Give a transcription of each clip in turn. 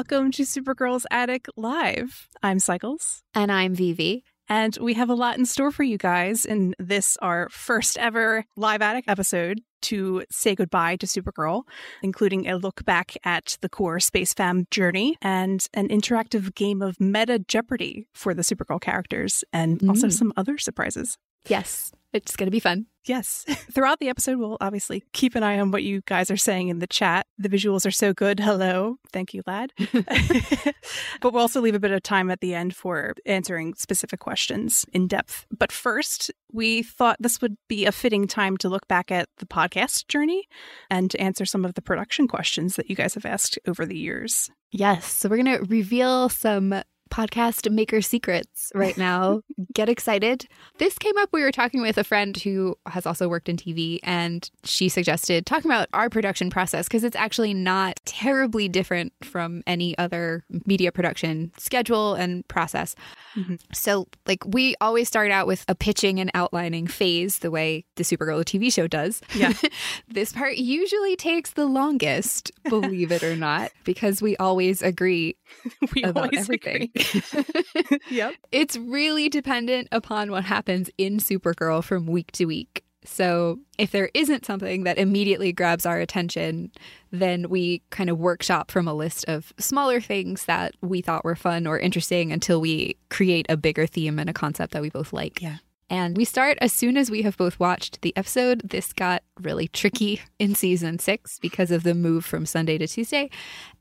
Welcome to Supergirl's Attic Live. I'm Cycles. And I'm Vivi. And we have a lot in store for you guys in this, our first ever live attic episode to say goodbye to Supergirl, including a look back at the core Space Fam journey and an interactive game of meta Jeopardy for the Supergirl characters, and also Mm. some other surprises. Yes, it's going to be fun. Yes. Throughout the episode, we'll obviously keep an eye on what you guys are saying in the chat. The visuals are so good. Hello. Thank you, lad. but we'll also leave a bit of time at the end for answering specific questions in depth. But first, we thought this would be a fitting time to look back at the podcast journey and to answer some of the production questions that you guys have asked over the years. Yes, so we're going to reveal some podcast maker secrets right now. Get excited. This came up. We were talking with a friend who has also worked in TV, and she suggested talking about our production process because it's actually not terribly different from any other media production schedule and process. Mhm. So, like, we always start out with a pitching and outlining phase, the way the Supergirl TV show does. Yeah. this part usually takes the longest, believe it or not, because we always agree We about always everything. agree. yep. it's really dependent upon what happens in Supergirl from week to week. So, if there isn't something that immediately grabs our attention, then we kind of workshop from a list of smaller things that we thought were fun or interesting until we create a bigger theme and a concept that we both like. Yeah. And we start as soon as we have both watched the episode. This got really tricky in season six because of the move from Sunday to Tuesday.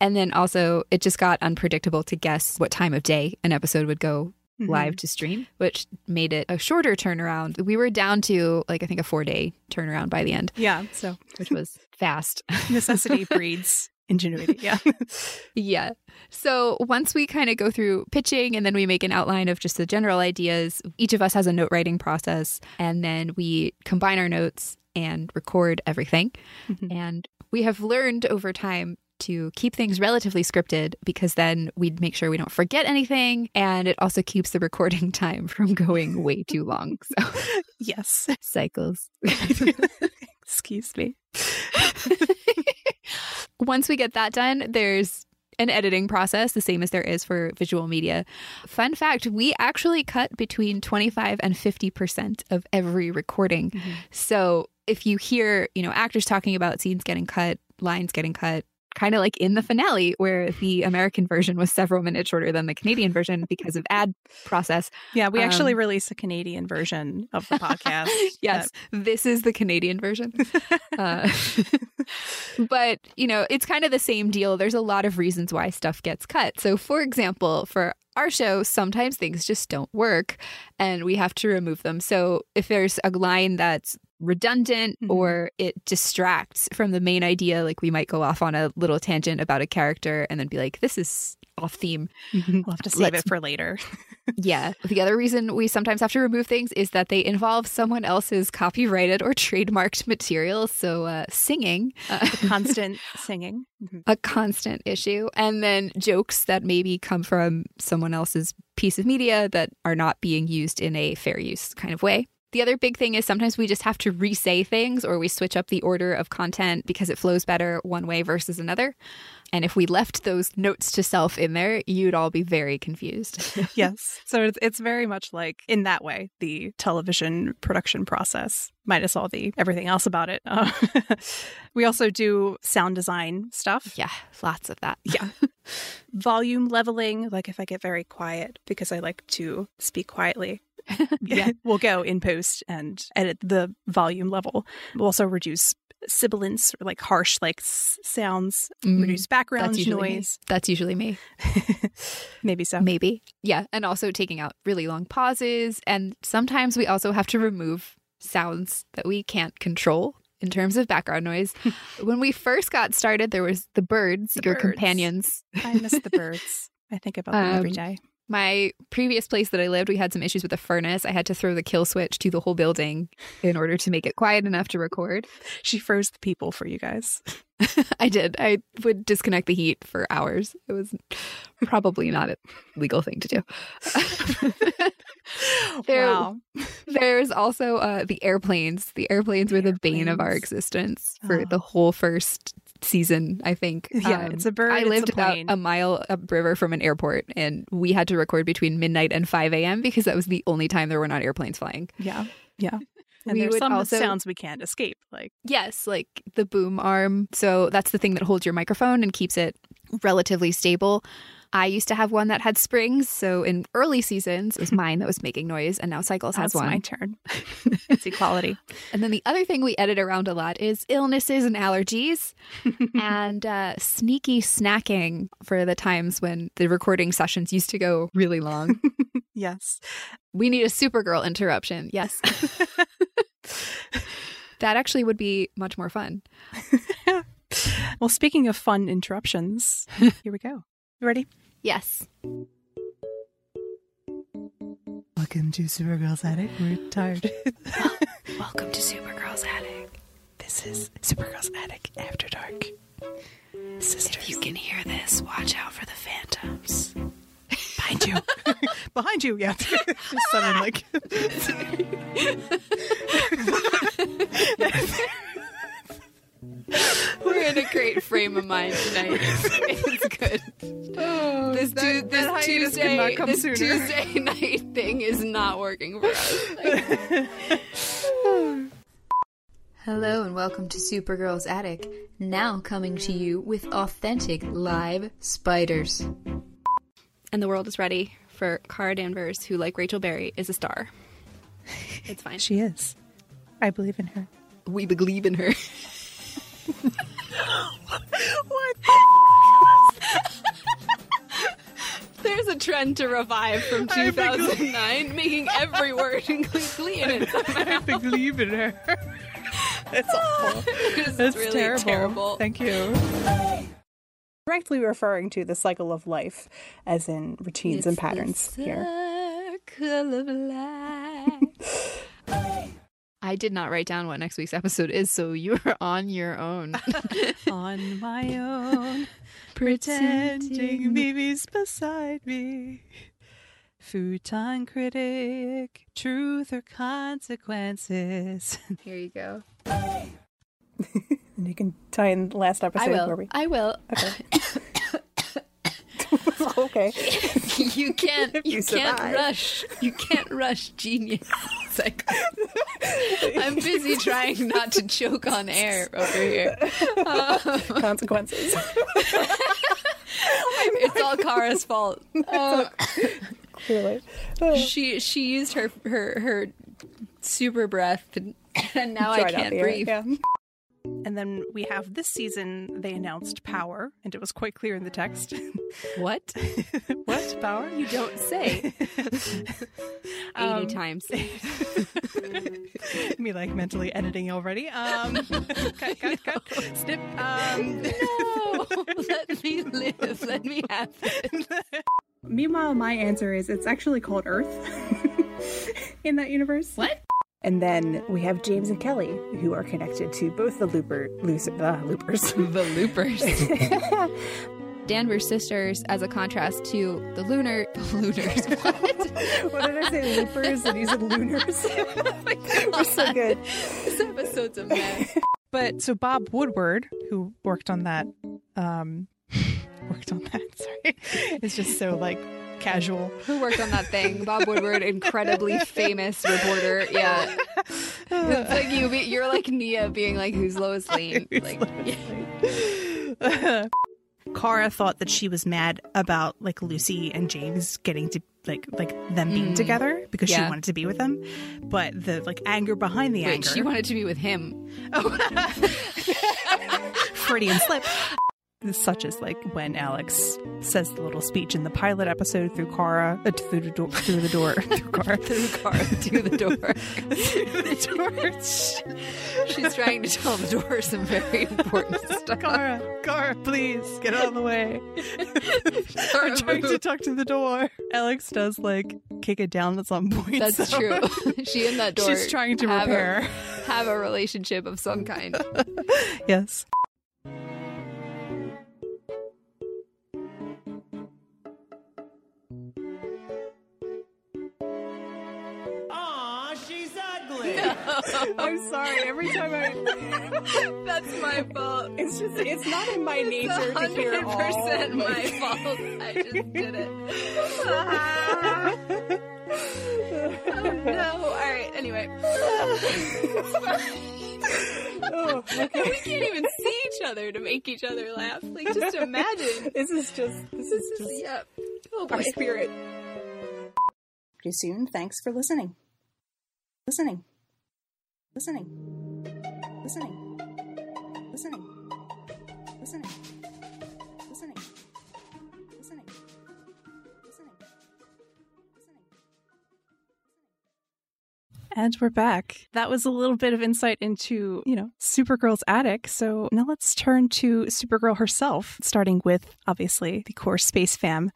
And then also, it just got unpredictable to guess what time of day an episode would go Mhm. live to stream, which made it a shorter turnaround. We were down to like, I think, a four day turnaround by the end, Yeah. So which was fast. necessity breeds ingenuity. Yeah. Yeah. So once we kind of go through pitching and then we make an outline of just the general ideas, each of us has a note writing process and then we combine our notes and record everything. Mhm. And we have learned over time to keep things relatively scripted because then we'd make sure we don't forget anything and it also keeps the recording time from going way too long. So yes. cycles. Excuse me. Once we get that done, there's an editing process, the same as there is for visual media. Fun fact we actually cut between 25 and 50% of every recording. Mhm. So if you hear, you know, actors talking about scenes getting cut, lines getting cut, kind of like in the finale where the American version was several minutes shorter than the Canadian version because of ad process. Yeah, we actually Um, released a Canadian version of the podcast. yes, this is the Canadian version. Uh, but, you know, it's kind of the same deal. There's a lot of reasons why stuff gets cut. So, for example, for our show, sometimes things just don't work and we have to remove them. So, if there's a line that's redundant Mhm. or it distracts from the main idea, like we might go off on a little tangent about a character and then be like, this is off theme. we'll have to save Let's- it for later. Yeah. The other reason we sometimes have to remove things is that they involve someone else's copyrighted or trademarked material. So, uh, singing, uh, Constant singing. Mhm. a constant issue. And then jokes that maybe come from someone else's piece of media that are not being used in a fair use kind of way. The other big thing is sometimes we just have to re say things or we switch up the order of content because it flows better one way versus another. And if we left those notes to self in there, you'd all be very confused. Yes. So it's, it's very much like, in that way, the television production process, minus all the everything else about it. Uh, we also do sound design stuff. yeah, lots of that. Yeah. Volume leveling, like if I get very quiet because I like to speak quietly. Yeah. we'll go in post and edit the volume level. We'll also reduce sibilance or like harsh like s- sounds, Mm, reduce background that's usually me. noise. That's usually me. Maybe so. Maybe. Yeah. And also taking out really long pauses. And sometimes we also have to remove sounds that we can't control in terms of background noise. when we first got started, there was the birds, The your birds. companions. I miss the birds. I think about them every Um, day. My previous place that I lived, we had some issues with the furnace. I had to throw the kill switch to the whole building in order to make it quiet enough to record. She froze the people for you guys. I did. I would disconnect the heat for hours. It was probably not a legal thing to do. There- wow. There's also uh, the airplanes. The airplanes were the bane of our existence for Oh. the whole first season, I think. Yeah, Um, it's a bird. I it's a lived about a mile upriver from an airport, and we had to record between midnight and 5 a.m. because that was the only time there were not airplanes flying. yeah, yeah. And We there's some also- sounds we can't escape, like Yes, like the boom arm. So that's the thing that holds your microphone and keeps it relatively stable. I used to have one that had springs. So in early seasons, it was mine that was making noise, and now Cycles has that's one. my turn. it's equality. And then the other thing we edit around a lot is illnesses and allergies and uh, sneaky snacking for the times when the recording sessions used to go really long. Yes. we need a Supergirl interruption. Yes. that actually would be much more fun. Well, speaking of fun interruptions, here we go. You ready? Yes. Welcome to Supergirl's Attic. We're tired. Welcome to Supergirl's Attic. this is Supergirl's Attic After Dark. Sisters. If you can hear this, watch out for the phantoms. behind you. behind you, yeah. Just sudden like We're in a great frame of mind tonight. It's good. oh, This, tu- this hiatus Tuesday, not come this sooner. Tuesday night thing is not working for us. Hello and welcome to Supergirl's Attic. Now coming to you with authentic live spiders. And the world is ready for Kara Danvers, who, like Rachel Berry, is a star. It's fine. She is. I believe in her. We believe in her. What? There's a trend to revive from I believe- 2009, making every word include glee in it. I believe in her. That's awful. It's That's really terrible. terrible. Thank you. Directly referring to the cycle of life, as in routines and patterns here. Circle of life. I did not write down what next week's episode is, so you're on your own. On my own, pretending Mimi's beside me. Futon critic, truth or consequences. Here you go. and you can tie in the last episode I will. where we. I will. okay. Okay. you can't. You, You can't rush. You can't rush genius. Like, I'm busy trying not to choke on air over here. consequences. It's all Kara's fault. Uh, Clearly. she she used her her her super breath, and, now I can't the air, breathe. yeah. And then we have this season, they announced power, and it was quite clear in the text. What? what? Power? You don't say. Eighty Um, times. Me like mentally editing already. Um, cut, cut, cut. Snip. Um, No, let me live. Let me have it. Meanwhile, my answer is it's actually called Earth in that universe. What? And then we have James and Kelly, who are connected to both the Looper, Lucifer, uh, Loopers. The loopers. Danvers sisters, as a contrast to the lunar the lunars. What? what did I say? Loopers, and you said Lunars. We're so good. This episode's a mess. But so Bob Woodward, who worked on that, um, worked on that. Sorry, it's just so like casual. Who worked on that thing? Bob Woodward, incredibly famous reporter. Yeah, it's like you, you're like Nia being like, "Who's Lois Lane?" Like, Kara thought that she was mad about like Lucy and James getting to like like them being Mm. together because she wanted to be with them, but the like anger behind the wait, anger, she wanted to be with him. Oh, Freudian slip. Such as like when Alex says the little speech in the pilot episode through Kara uh, through the door through the door through Kara Through the car to the door. through the door. She's trying to tell the door some very important stuff. Kara, Kara, please get out of the way. I'm trying to talk to the door. Alex does like kick it down at some point. That's so true. she and that door. She's trying to have repair. A, have a relationship of some kind. Yes. I'm sorry. Every time I, That's my fault. it's just it's not in my nature to hear all. percent my fault. I just did it. oh no! All right. Anyway, Oh, okay. we can't even see each other to make each other laugh. Like, just imagine. This is just this is This just is yeah. Oh our boy. spirit. Pretty soon. Thanks for listening. Listening. Listening. Listening. Listening. Listening. Listening. Listening. Listening. Listening. And we're back. That was a little bit of insight into, you know, Supergirl's attic. So now let's turn to Supergirl herself, starting with obviously the core space fam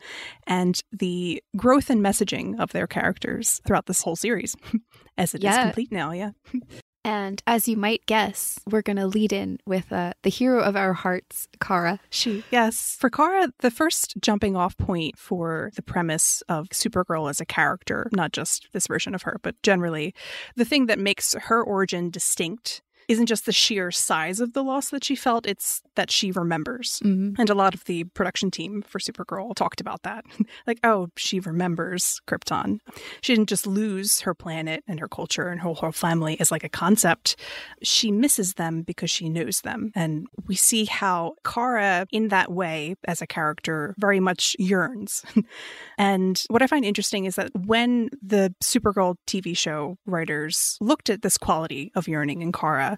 and the growth and messaging of their characters throughout this whole series, as it is Yeah. complete now. Yeah. And as you might guess, we're going to lead in with uh, the hero of our hearts, Kara. She, yes. For Kara, the first jumping off point for the premise of Supergirl as a character, not just this version of her, but generally, the thing that makes her origin distinct isn't just the sheer size of the loss that she felt, it's that she remembers. Mm-hmm. And a lot of the production team for Supergirl talked about that. like, oh, she remembers Krypton. She didn't just lose her planet and her culture and her whole family as like a concept. She misses them because she knows them. And we see how Kara, in that way, as a character, very much yearns. and what I find interesting is that when the Supergirl TV show writers looked at this quality of yearning in Kara,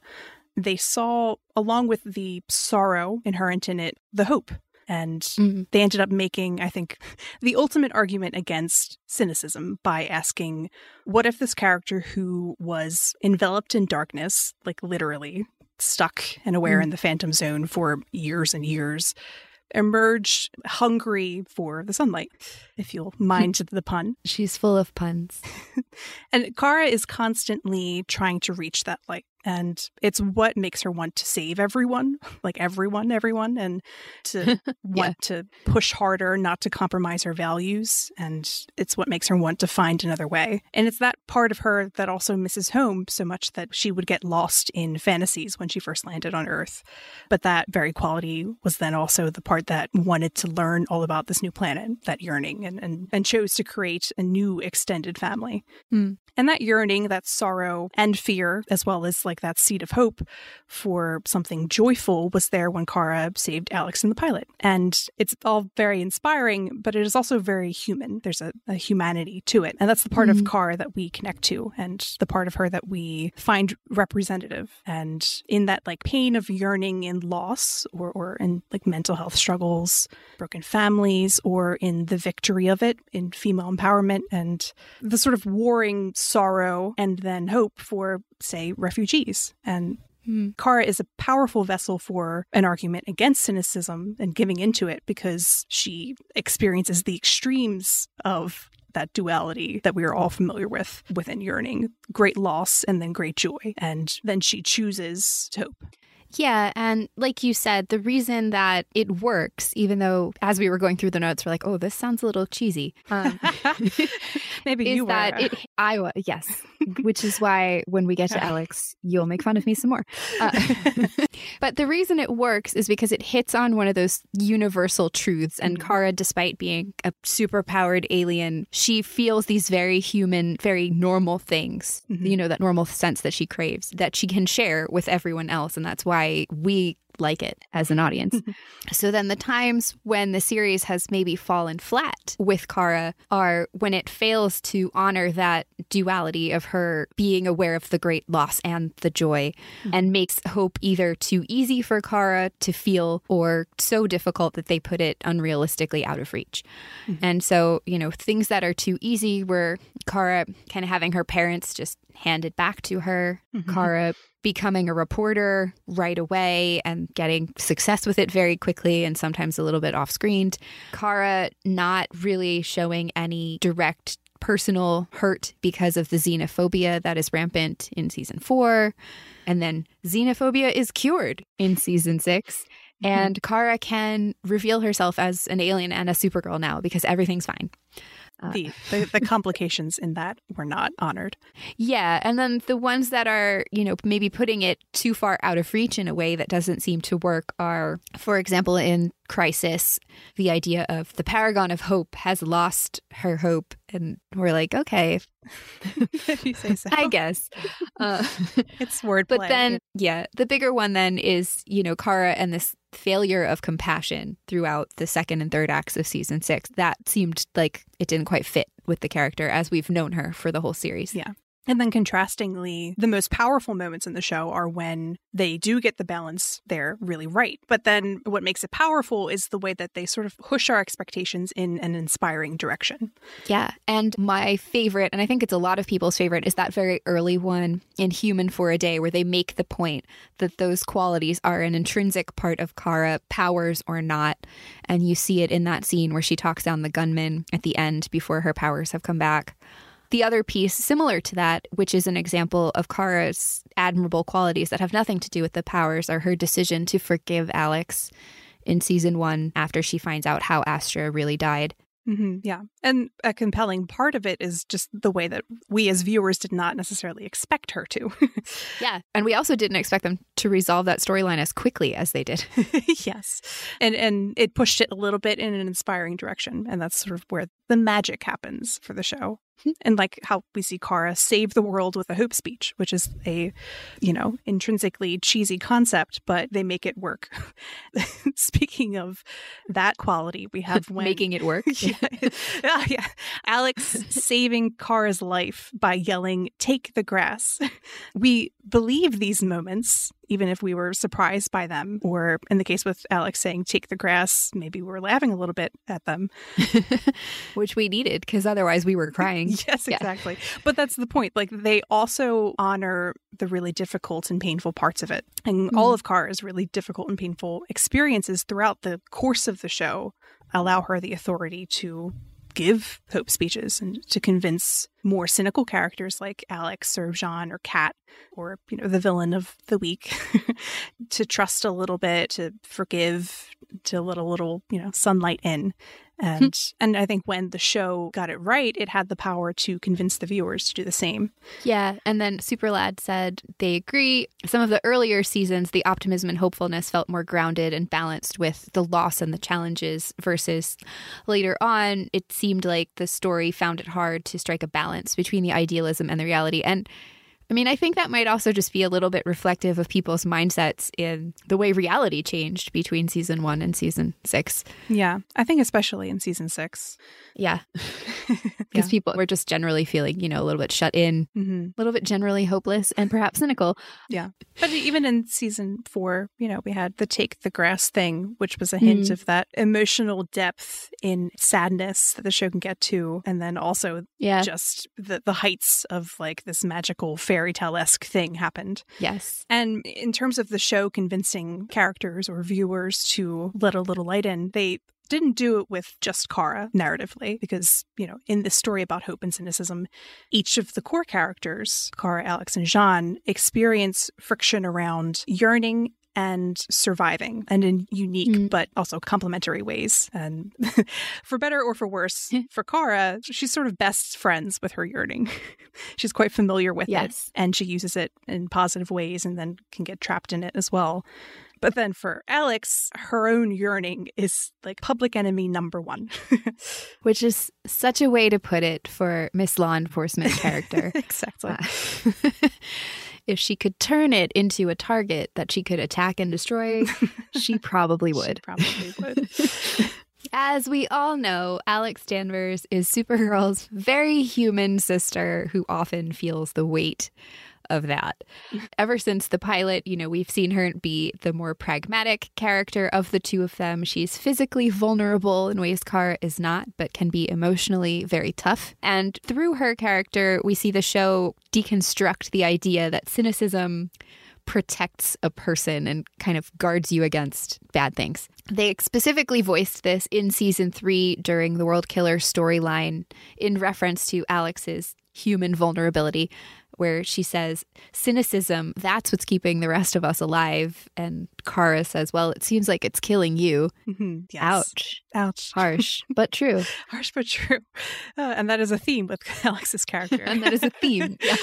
they saw, along with the sorrow inherent in it, the hope. And Mhm. they ended up making, I think, the ultimate argument against cynicism by asking, what if this character who was enveloped in darkness, like literally stuck and aware Mm. in the phantom zone for years and years, emerged hungry for the sunlight, if you'll mind the pun. She's full of puns. And Kara is constantly trying to reach that light. And it's what makes her want to save everyone, like everyone, everyone, and to want to push harder, not to compromise her values. And it's what makes her want to find another way. And it's that part of her that also misses home so much that she would get lost in fantasies when she first landed on Earth. But that very quality was then also the part that wanted to learn all about this new planet, that yearning, and, and, and chose to create a new extended family. Hmm. And that yearning, that sorrow and fear, as well as like that seed of hope for something joyful, was there when Kara saved Alex in the pilot. And it's all very inspiring, but it is also very human. There's a, a humanity to it. And that's the part of mm-hmm. Kara that we connect to and the part of her that we find representative. And in that like pain of yearning and loss or, or in like mental health struggles, broken families, or in the victory of it in female empowerment and the sort of warring sorrow and then hope for, say, refugees. And Hmm. Kara is a powerful vessel for an argument against cynicism and giving into it because she experiences the extremes of that duality that we are all familiar with within yearning great loss and then great joy. And then she chooses to hope. Yeah, and like you said, the reason that it works, even though as we were going through the notes, we're like, "Oh, this sounds a little cheesy," um, Maybe is you that were. it? I was yes, which is why when we get to Alex, you'll make fun of me some more. Uh, but the reason it works is because it hits on one of those universal truths. And Mhm. Kara, despite being a superpowered alien, she feels these very human, very normal things. Mhm. You know, that normal sense that she craves that she can share with everyone else, and that's why we like it as an audience. so then the times when the series has maybe fallen flat with Kara are when it fails to honor that duality of her being aware of the great loss and the joy hmm. and makes hope either too easy for Kara to feel or so difficult that they put it unrealistically out of reach. Hmm. And so, you know, things that are too easy were Kara kind of having her parents just handed back to her, mm-hmm. Kara becoming a reporter right away and getting success with it very quickly and sometimes a little bit off screen. Kara not really showing any direct personal hurt because of the xenophobia that is rampant in season four. And then xenophobia is cured in season six. Mm-hmm. And Kara can reveal herself as an alien and a supergirl now because everything's fine. Uh, the, the the complications in that were not honored. Yeah, and then the ones that are, you know, maybe putting it too far out of reach in a way that doesn't seem to work are, for example, in Crisis, the idea of the paragon of hope has lost her hope, and we're like, okay, if you say so. I guess. Uh, it's wordplay. but then, yeah, the bigger one then is, you know, Kara and this failure of compassion throughout the second and third acts of season six. That seemed like it didn't quite fit with the character as we've known her for the whole series. Yeah. And then contrastingly, the most powerful moments in the show are when they do get the balance there really right. But then what makes it powerful is the way that they sort of push our expectations in an inspiring direction. Yeah. And my favorite, and I think it's a lot of people's favorite, is that very early one in Human for a Day, where they make the point that those qualities are an intrinsic part of Kara, powers or not. And you see it in that scene where she talks down the gunman at the end before her powers have come back. The other piece, similar to that, which is an example of Kara's admirable qualities that have nothing to do with the powers, are her decision to forgive Alex in season one after she finds out how Astra really died. Mm-hmm, yeah. And a compelling part of it is just the way that we as viewers did not necessarily expect her to. yeah. And we also didn't expect them to resolve that storyline as quickly as they did. yes. And and it pushed it a little bit in an inspiring direction. And that's sort of where the magic happens for the show. And like how we see Kara save the world with a hope speech, which is a, you know, intrinsically cheesy concept, but they make it work. Speaking of that quality, we have when making it work. yeah, Ah, yeah. Alex saving Kara's life by yelling, Take the grass. We believe these moments, even if we were surprised by them, or in the case with Alex saying, Take the grass, maybe we were laughing a little bit at them. Which we needed because otherwise we were crying. yes, Yeah. exactly. But that's the point. Like, they also honor the really difficult and painful parts of it. And mm-hmm. all of Kara's really difficult and painful experiences throughout the course of the show allow her the authority to give hope speeches and to convince more cynical characters like Alex or Jean or Kat or you know the villain of the week to trust a little bit to forgive to let a little you know sunlight in. Hmm. And and I think when the show got it right it had the power to convince the viewers to do the same. Yeah, and then Superlad said they agree. Some of the earlier seasons, the optimism and hopefulness felt more grounded and balanced with the loss and the challenges, versus later on, it seemed like the story found it hard to strike a balance between the idealism and the reality. And I mean, I think that might also just be a little bit reflective of people's mindsets in the way reality changed between season one and season six. yeah I think especially in season 6 Yeah. Because Yeah. people were just generally feeling, you know, a little bit shut in, hmm a little bit generally hopeless, and perhaps cynical. Yeah. But even in season four, you know, we had the take the grass thing, which was a hint Mm. of that emotional depth in sadness that the show can get to. And then also Yeah. just the, the heights of like this magical fairy tale esque thing happened. Yes. And in terms of the show convincing characters or viewers to let a little light in, they didn't do it with just Kara narratively, because, you know, in this story about hope and cynicism, each of the core characters, Kara, Alex, and Jean, experience friction around yearning and surviving and in unique Mm. but also complementary ways and for better or for worse for Kara she's sort of best friends with her yearning she's quite familiar with it and she uses it in positive ways and then can get trapped in it as well. But then for Alex, her own yearning is like public enemy number one. Which is such a way to put it for Miss Law Enforcement character. exactly. Uh, if she could turn it into a target that she could attack and destroy, she probably She probably would. As we all know, Alex Danvers is Supergirl's very human sister who often feels the weight of that. Ever since the pilot, you know, we've seen her be the more pragmatic character of the two of them. She's physically vulnerable in ways Kara is not, but can be emotionally very tough. And through her character, we see the show deconstruct the idea that cynicism protects a person and kind of guards you against bad things. They specifically voiced this in season three during the World Killer storyline in reference to Alex's human vulnerability, where she says, cynicism, that's what's keeping the rest of us alive. And Kara says, well, it seems like it's killing you. Mm-hmm. Yes. Ouch. Ouch. Harsh, but true. Harsh but true. Uh, and that is a theme with Alex's character. and that is a theme. Yeah.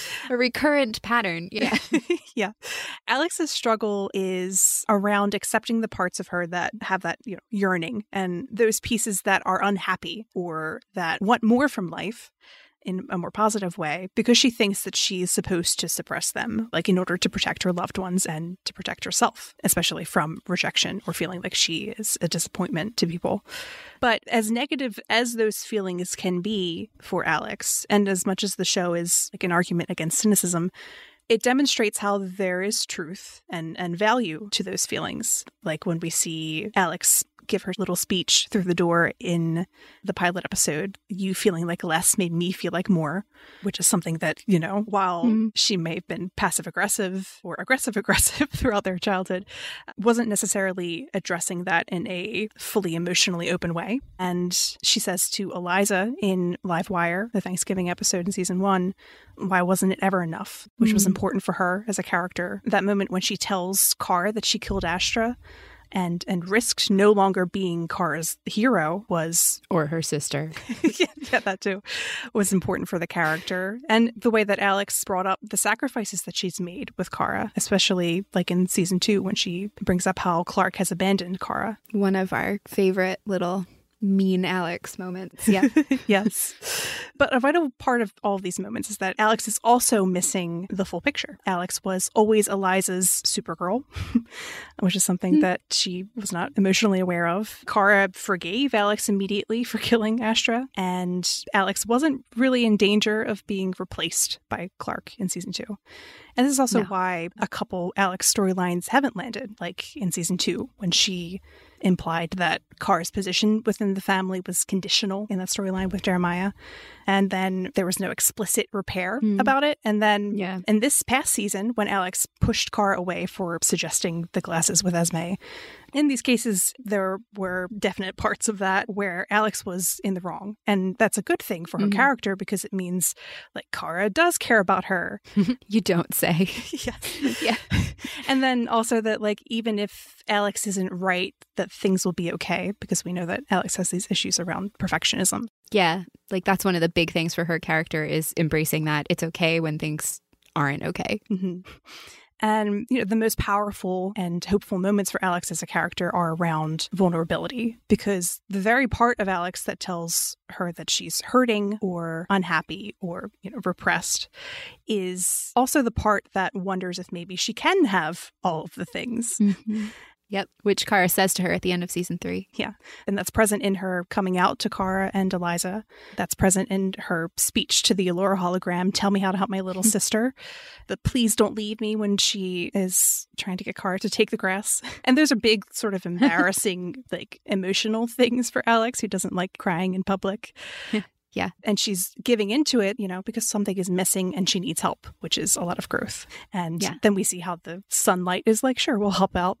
a recurrent pattern. Yeah. yeah. Alex's struggle is around accepting the parts of her that have that, you know, yearning and those pieces that are unhappy or that want more from life in a more positive way because she thinks that she's supposed to suppress them, like in order to protect her loved ones and to protect herself, especially from rejection or feeling like she is a disappointment to people. But as negative as those feelings can be for Alex, and as much as the show is like an argument against cynicism, it demonstrates how there is truth and, and value to those feelings. Like when we see Alex give her little speech through the door in the pilot episode, you feeling like less made me feel like more, which is something that, you know, while mm. she may have been passive aggressive or aggressive aggressive throughout their childhood, wasn't necessarily addressing that in a fully emotionally open way. And she says to Eliza in Live Wire, the Thanksgiving episode in season one, why wasn't it ever enough? Which mm. was important for her as a character. That moment when she tells Car that she killed Astra and and risked no longer being Kara's hero was or her sister. yeah, yeah, that too was important for the character and the way that Alex brought up the sacrifices that she's made with Kara, especially like in season 2 when she brings up how Clark has abandoned Kara. One of our favorite little mean Alex moments. Yeah. yes. But a vital part of all of these moments is that Alex is also missing the full picture. Alex was always Eliza's Supergirl, which is something mm-hmm. that she was not emotionally aware of. Kara forgave Alex immediately for killing Astra, and Alex wasn't really in danger of being replaced by Clark in season two. And this is also no. why a couple Alex storylines haven't landed, like in season two, when she implied that Kara's position within the family was conditional in that storyline with Jeremiah. And then there was no explicit repair mm. about it. And then yeah. in this past season, when Alex pushed Kara away for suggesting the glasses with Esme, in these cases, there were definite parts of that where Alex was in the wrong. And that's a good thing for her mm-hmm. character because it means like Kara does care about her. you don't say. yeah. yeah. and then also that like even if Alex isn't right, that things will be okay because we know that Alex has these issues around perfectionism. Yeah. Like that's one of the big things for her character is embracing that it's okay when things aren't okay. Mm-hmm. And you know, the most powerful and hopeful moments for Alex as a character are around vulnerability because the very part of Alex that tells her that she's hurting or unhappy or you know repressed is also the part that wonders if maybe she can have all of the things. Mm-hmm. Yep, which Kara says to her at the end of season three. Yeah, and that's present in her coming out to Kara and Eliza. That's present in her speech to the Alura hologram, tell me how to help my little sister. The please don't leave me when she is trying to get Kara to take the grass. And those are big, sort of embarrassing, like emotional things for Alex, who doesn't like crying in public. Yeah. And she's giving into it, you know, because something is missing and she needs help, which is a lot of growth. And yeah. then we see how the sunlight is like, sure, we'll help out.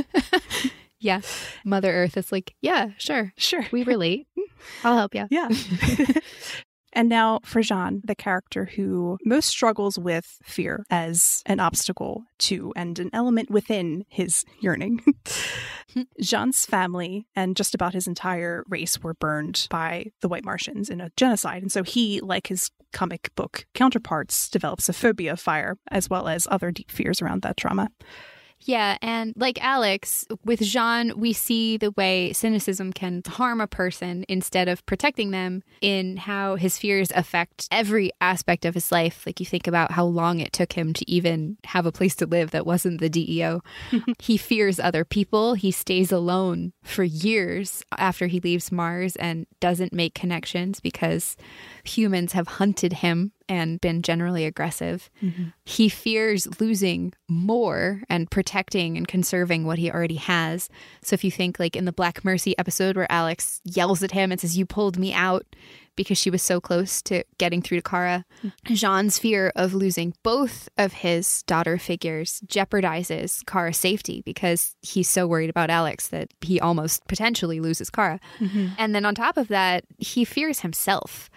yeah. Mother Earth is like, yeah, sure. Sure. We relate. I'll help you. Yeah. And now for Jean, the character who most struggles with fear as an obstacle to and an element within his yearning. Jean's family and just about his entire race were burned by the White Martians in a genocide. And so he, like his comic book counterparts, develops a phobia of fire as well as other deep fears around that trauma. Yeah, and like Alex, with Jean, we see the way cynicism can harm a person instead of protecting them in how his fears affect every aspect of his life. Like you think about how long it took him to even have a place to live that wasn't the DEO. he fears other people. He stays alone for years after he leaves Mars and doesn't make connections because humans have hunted him and been generally aggressive. Mm-hmm. He fears losing more and protecting and conserving what he already has. So if you think like in the Black Mercy episode where Alex yells at him and says, You pulled me out because she was so close to getting through to Kara, mm-hmm. Jean's fear of losing both of his daughter figures jeopardizes Kara's safety because he's so worried about Alex that he almost potentially loses Kara. Mm-hmm. And then on top of that, he fears himself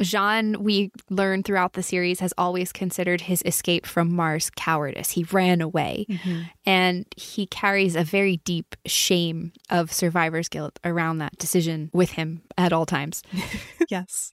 Jean, we learn throughout the series, has always considered his escape from Mars cowardice. He ran away. And he carries a very deep shame of survivor's guilt around that decision with him at all times. yes.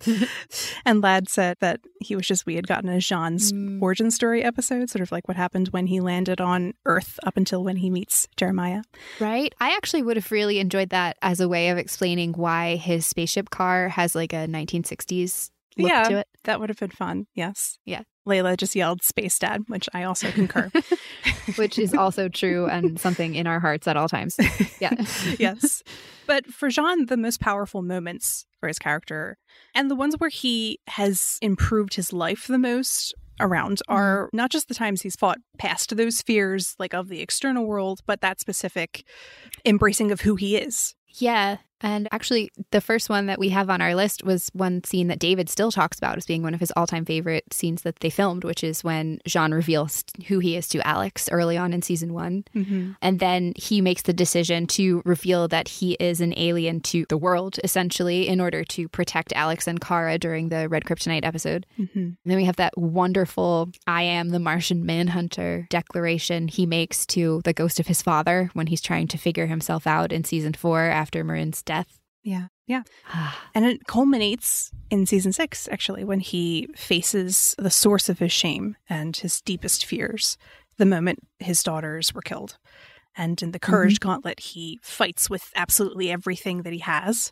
and Lad said that he was just, we had gotten a Jean's Mm. origin story episode, sort of like what happened when he landed on Earth up until when he meets Jeremiah. Right? I actually would have really enjoyed that as a way of explaining why his spaceship car has like a 1960s look Yeah. to it. That would have been fun. Yes. Yeah. Layla just yelled Space Dad, which I also concur. Which is also true and something in our hearts at all times. Yeah. yes. But for Jean, the most powerful moments for his character and the ones where he has improved his life the most around mm-hmm. are not just the times he's fought past those fears like of the external world, but that specific embracing of who he is. Yeah. And actually, the first one that we have on our list was one scene that David still talks about as being one of his all time favorite scenes that they filmed, which is when Jean reveals who he is to Alex early on in season one. Mm-hmm. And then he makes the decision to reveal that he is an alien to the world, essentially, in order to protect Alex and Kara during the Red Kryptonite episode. Mm-hmm. And then we have that wonderful I am the Martian Manhunter declaration he makes to the ghost of his father when he's trying to figure himself out in season four after M'yrnn's death. Yeah. Yeah. Ah. And it culminates in season six, actually, when he faces the source of his shame and his deepest fears the moment his daughters were killed. And in the mm-hmm. Courage Gauntlet, he fights with absolutely everything that he has.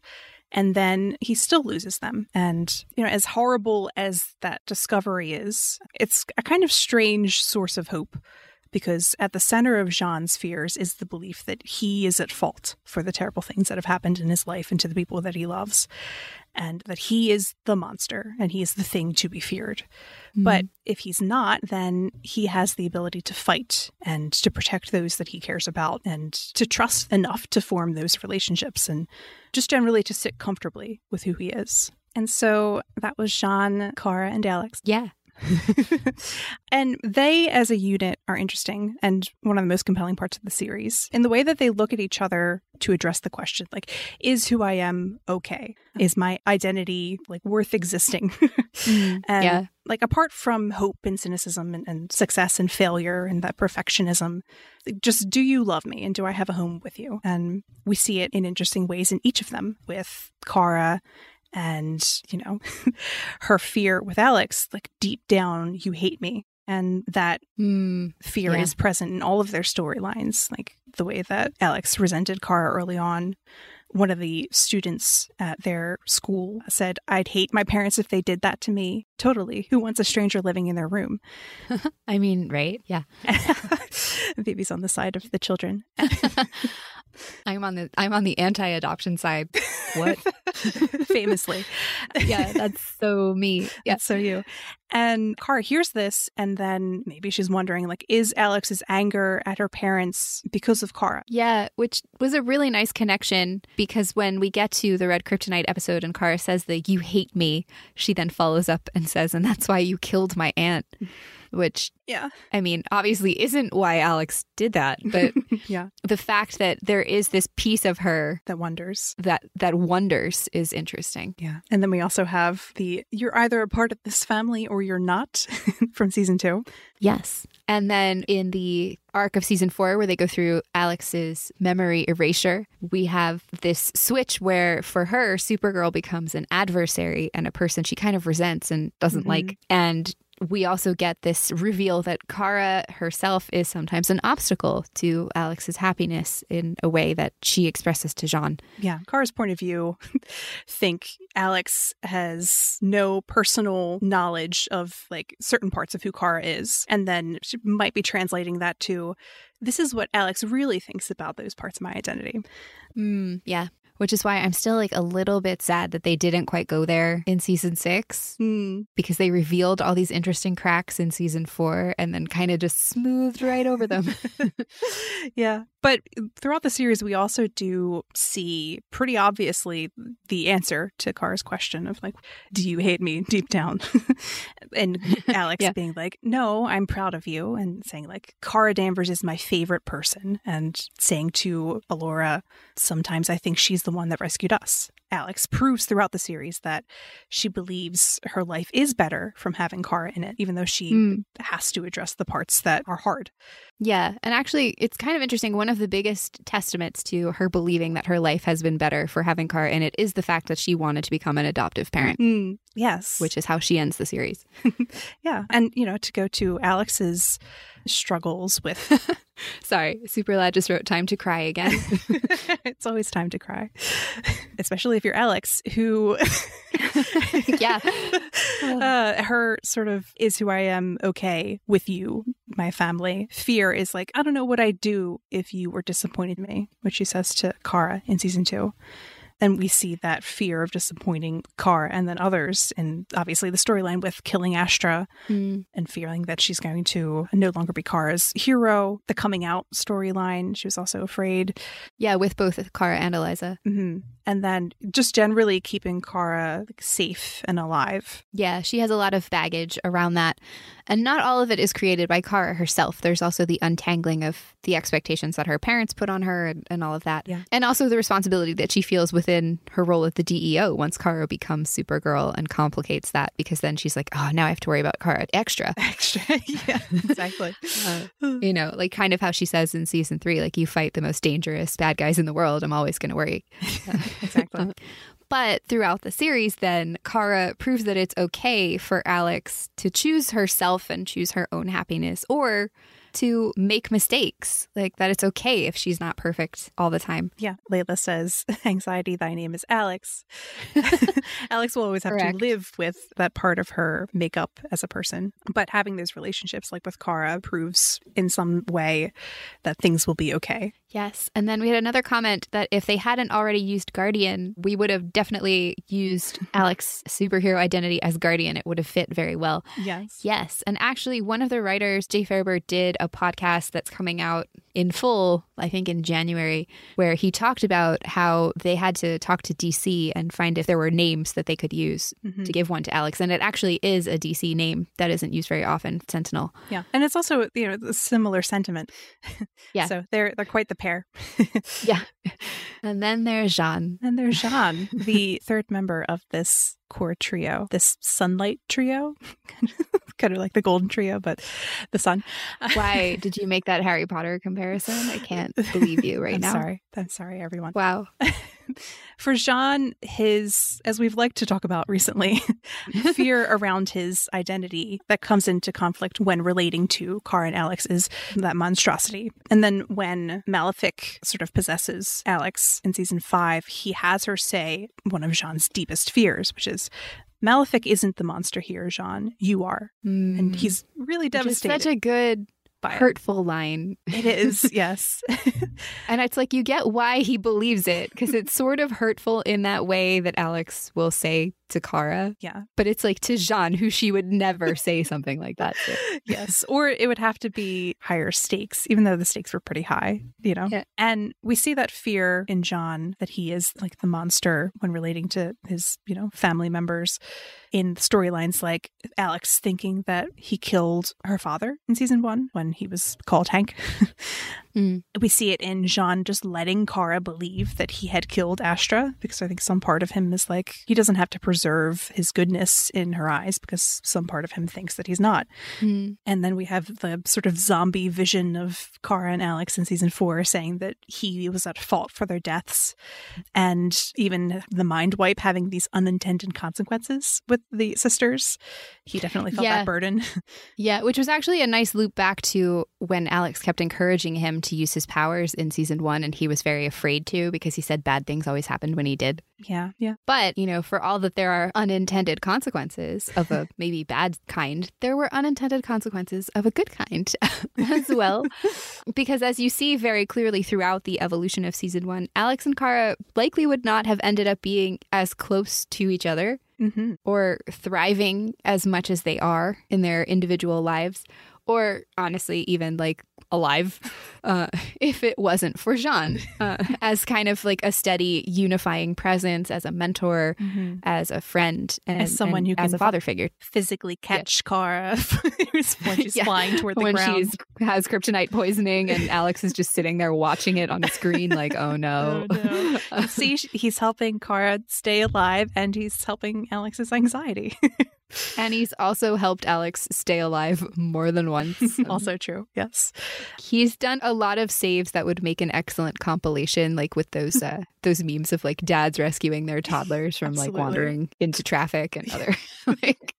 And then he still loses them. And, you know, as horrible as that discovery is, it's a kind of strange source of hope because at the center of Jean's fears is the belief that he is at fault for the terrible things that have happened in his life and to the people that he loves, and that he is the monster and he is the thing to be feared. Mm-hmm. But if he's not, then he has the ability to fight and to protect those that he cares about and to trust enough to form those relationships and just generally to sit comfortably with who he is. And so that was Jean, Kara, and Alex. Yeah. and they, as a unit, are interesting and one of the most compelling parts of the series in the way that they look at each other to address the question like, is who I am okay? Mm. Is my identity like worth existing? Mm, and yeah. like, apart from hope and cynicism and, and success and failure and that perfectionism, just do you love me and do I have a home with you? And we see it in interesting ways in each of them with Kara and you know her fear with alex like deep down you hate me and that Mm. fear Yeah. is present in all of their storylines like the way that alex resented kara early on one of the students at their school said i'd hate my parents if they did that to me totally who wants a stranger living in their room I mean, right? Yeah. baby's on the side of the children I'm on the I'm on the anti-adoption side. What? famously yeah, that's so me. Yeah. That's so you. And Kara hears this, and then maybe she's wondering, like, is Alex's anger at her parents because of Kara? Yeah, which was a really nice connection because when we get to the Red Kryptonite episode and Kara says that you hate me, she then follows up and says, and that's why you killed my aunt. Which, Yeah. I mean, obviously isn't why Alex did that, but Yeah. the fact that there is this piece of her That wonders. that that wonders is interesting. Yeah. And then we also have the you're either a part of this family or you're not from season two. Yes. And then in the arc of season four, where they go through Alex's memory erasure, we have this switch where for her, Supergirl becomes an adversary and a person she kind of resents and doesn't Mhm. like. And we also get this reveal that Kara herself is sometimes an obstacle to Alex's happiness in a way that she expresses to Jean. Yeah. Kara's point of view think Alex has no personal knowledge of like certain parts of who Kara is. And then she might be translating that to this is what Alex really thinks about those parts of my identity. Mm, yeah. Which is why I'm still like a little bit sad that they didn't quite go there in season six. Hmm. because they revealed all these interesting cracks in season four and then kind of just smoothed right over them. yeah. But throughout the series, we also do see pretty obviously the answer to Kara's question of like, do you hate me deep down? and Alex Yeah. being like, no, I'm proud of you. And saying like, Kara Danvers is my favorite person. And saying to Alura, sometimes I think she's the one that rescued us. Alex proves throughout the series that she believes her life is better from having Kara in it, even though she Mm. has to address the parts that are hard. Yeah. And actually, it's kind of interesting. One of the biggest testaments to her believing that her life has been better for having Kara in it is the fact that she wanted to become an adoptive parent, Mm, yes. which is how she ends the series. yeah. And, you know, to go to Alex's struggles with Sorry, Super Lad just wrote time to cry again. it's always time to cry, especially if you're Alex, who, Yeah. uh, her sort of is who I am okay with you, my family. Fear is like, I don't know what I'd do if you were disappointed me, which she says to Kara in season two. And we see that fear of disappointing Kara and then others, and obviously the storyline with killing Astra Mm. and feeling that she's going to no longer be Kara's hero. The coming out storyline, she was also afraid. Yeah, with both Kara and Eliza. hmm And then just generally keeping Kara like, safe and alive. Yeah, she has a lot of baggage around that. And not all of it is created by Kara herself. There's also the untangling of the expectations that her parents put on her and, and all of that. Yeah. And also the responsibility that she feels within her role at the DEO once Kara becomes Supergirl and complicates that because then she's like, oh, now I have to worry about Kara extra. Extra. yeah, exactly. Uh, you know, like kind of how she says in season three, like, you fight the most dangerous bad guys in the world. I'm always going to worry. Uh, exactly. But throughout the series, then Kara proves that it's okay for Alex to choose herself and choose her own happiness or to make mistakes. Like that it's okay if she's not perfect all the time. Yeah. Layla says, Anxiety, thy name is Alex. Alex will always have Correct. to live with that part of her makeup as a person. But having those relationships, like with Kara, proves in some way that things will be okay. Yes. And then we had another comment that if they hadn't already used Guardian, we would have definitely used Alex's superhero identity as Guardian. It would have fit very well. Yes. Yes. And actually, one of the writers, Jay Faerber, did a podcast that's coming out in full, I think in January, where he talked about how they had to talk to DC and find if there were names that they could use Mhm. to give one to Alex. And it actually is a DC name that isn't used very often Sentinel. Yeah. And it's also, you know, a similar sentiment. Yeah. So they're they're quite the pair. Yeah. and then there's J'onn. And there's J'onn, the third member of this core trio, this sunlight trio, kind of like the golden trio, but the sun. Why did you make that Harry Potter comparison? I can't believe you right I'm now. Sorry. I'm sorry, everyone. Wow. For J'onn, his, as we've liked to talk about recently, fear around his identity that comes into conflict when relating to Kara and Alex is that monstrosity. And then when Malefic sort of possesses Alex in season five, he has her say one of J'onn's deepest fears, which is Malefic isn't the monster here, J'onn. You are. And hmm. he's really is such a good by it. hurtful line. It is, yes. And it's like you get why he believes it because it's sort of hurtful in that way that Alex will say to Kara, yeah. but it's like to J'onn, who she would never say something like that to. yes. Or it would have to be higher stakes, even though the stakes were pretty high, you know? Yeah. And we see that fear in J'onn that he is like the monster when relating to his, you know, family members in storylines like Alex thinking that he killed her father in season one when he was called Hank. Mm. We see it in J'onn just letting Kara believe that he had killed Astra because I think some part of him is like he doesn't have to preserve his goodness in her eyes because some part of him thinks that he's not. Mm. And then we have the sort of zombie vision of Kara and Alex in season four saying that he was at fault for their deaths. And even the mind wipe having these unintended consequences with the sisters. He definitely felt Yeah. that burden. Yeah, which was actually a nice loop back to when Alex kept encouraging him to use his powers in season one, and he was very afraid to because he said bad things always happened when he did. yeah, yeah. But, you know, for all that there are unintended consequences of a maybe bad kind, there were unintended consequences of a good kind as well. because as you see very clearly throughout the evolution of season one, Alex and Kara likely would not have ended up being as close to each other hmm or thriving as much as they are in their individual lives, or honestly, even like alive uh, if it wasn't for J'onn uh, as kind of like a steady unifying presence, as a mentor, as a friend, and As someone and who as can a father figure. Physically catch Kara when she's Yeah. flying toward the when ground. she's has kryptonite poisoning and Alex is just sitting there watching it on the screen like, oh no. Oh, no. See, he's helping Kara stay alive and he's helping Alex's anxiety. And he's also helped Alex stay alive more than once. also true. Yes. He's done a lot of saves that would make an excellent compilation, like with those uh, those memes of like dads rescuing their toddlers from like wandering into traffic and other like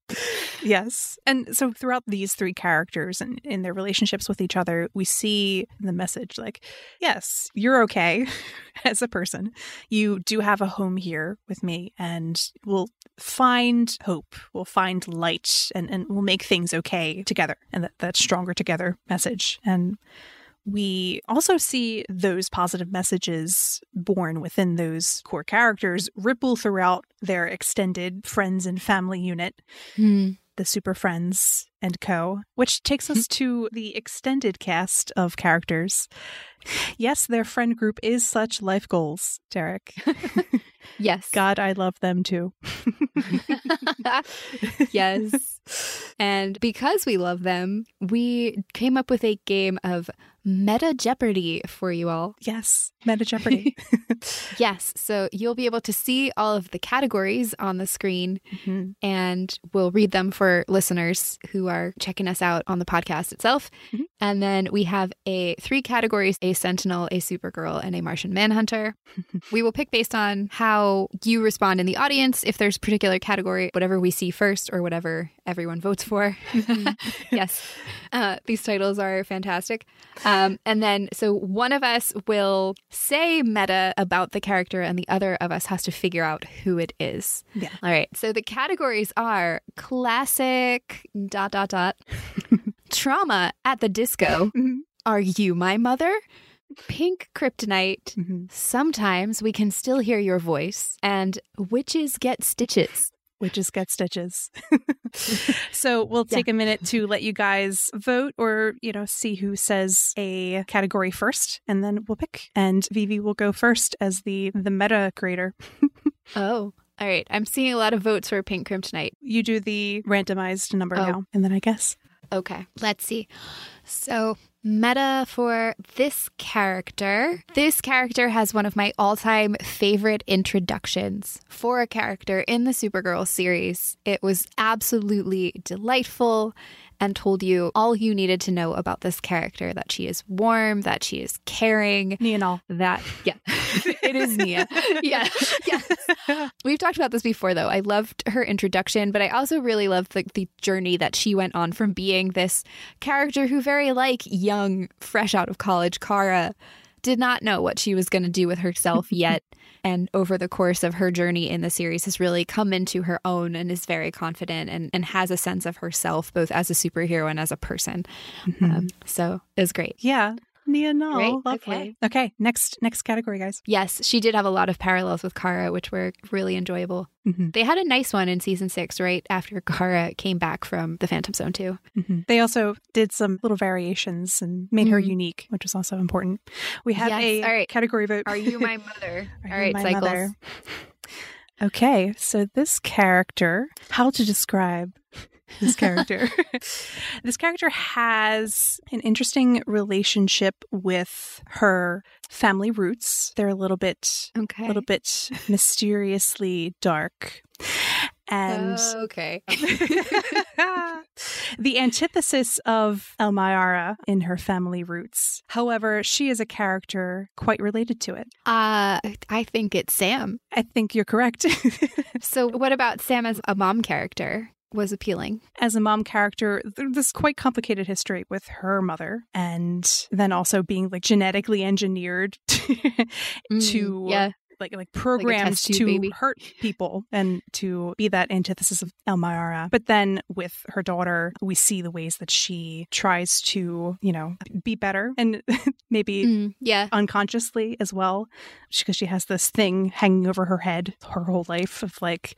Yes. And so throughout these three characters and in their relationships with each other, we see the message like, yes, you're okay as a person. You do have a home here with me and we'll find hope. We'll find light and, and we'll make things okay together. And that, that stronger together message. And we also see those positive messages born within those core characters ripple throughout their extended friends and family unit hmm. the Super Friends and Co., which takes us hmm. to the extended cast of characters. Yes, their friend group is such life goals, Derek. yes. God, I love them too. yes. And because we love them, we came up with a game of Meta Jeopardy for you all. Yes, Meta Jeopardy. Yes. So you'll be able to see all of the categories on the screen Mhm. and we'll read them for listeners who are checking us out on the podcast itself. Mhm. And then we have a three categories a sentinel, a supergirl, and a Martian manhunter. we will pick based on how you respond in the audience, if there's a particular category, whatever we see first or whatever everyone votes for. yes. Uh, these titles are fantastic. Um, and then, so one of us will say meta about the character, and the other of us has to figure out who it is. Yeah. All right. So the categories are classic dot dot dot trauma at the disco. Mhm. Are you my mother? Pink kryptonite. Mhm. Sometimes we can still hear your voice, and witches get stitches. Witches get stitches. so we'll Yeah. take a minute to let you guys vote or, you know, see who says a category first, and then we'll pick. And Vivi will go first as the the meta creator. Oh. All right. I'm seeing a lot of votes for pink kryptonite. You do the randomized number Oh. now, and then I guess. Okay, let's see. So, meta for this character. This character has one of my all time favorite introductions for a character in the Supergirl series. It was absolutely delightful and told you all you needed to know about this character that she is warm, that she is caring, Nia Nal. that, yeah, it is Nia. Yeah, yes. We've talked about this before, though. I loved her introduction, but I also really loved the, the journey that she went on from being this character who, very like young, fresh out of college, Kara, did not know what she was going to do with herself yet. and over the course of her journey in the series, has really come into her own and is very confident and, and has a sense of herself, both as a superhero and as a person. Um, so it was great. Yeah. Nia Nal. Great. Lovely. Okay. Okay. Next next category, guys. Yes, she did have a lot of parallels with Kara, which were really enjoyable. Mhm. They had a nice one in season six, right after Kara came back from the Phantom Zone, too. Mhm. They also did some little variations and made her Mhm. unique, which was also important. We have Yes. a All right. category vote. Are you my mother? Are All you my Cycles. mother? Okay, so this character, how to describe this character? this character has an interesting relationship with her family roots. They're a little bit Okay. a little bit mysteriously dark. And okay. the antithesis of El Mayarah in her family roots. However, she is a character quite related to it. uh, I think it's Sam. I think you're correct. So, what about Sam as a mom character? Was appealing. As a mom character, this quite complicated history with her mother, and then also being like genetically engineered to, Mm, yeah. like like programmed tube to baby. hurt people and to be that antithesis of El Mayarah. But then with her daughter, we see the ways that she tries to, you know, be better and maybe Mm, yeah. unconsciously as well, because she has this thing hanging over her head her whole life of like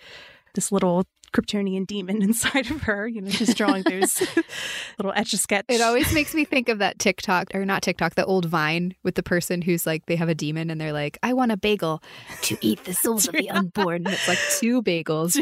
this little Kryptonian demon inside of her. You know, she's drawing those little etch a sketch. It always makes me think of that TikTok or not TikTok, the old Vine with the person who's like they have a demon and they're like, I want a bagel to eat the souls of the unborn. And it's like two bagels.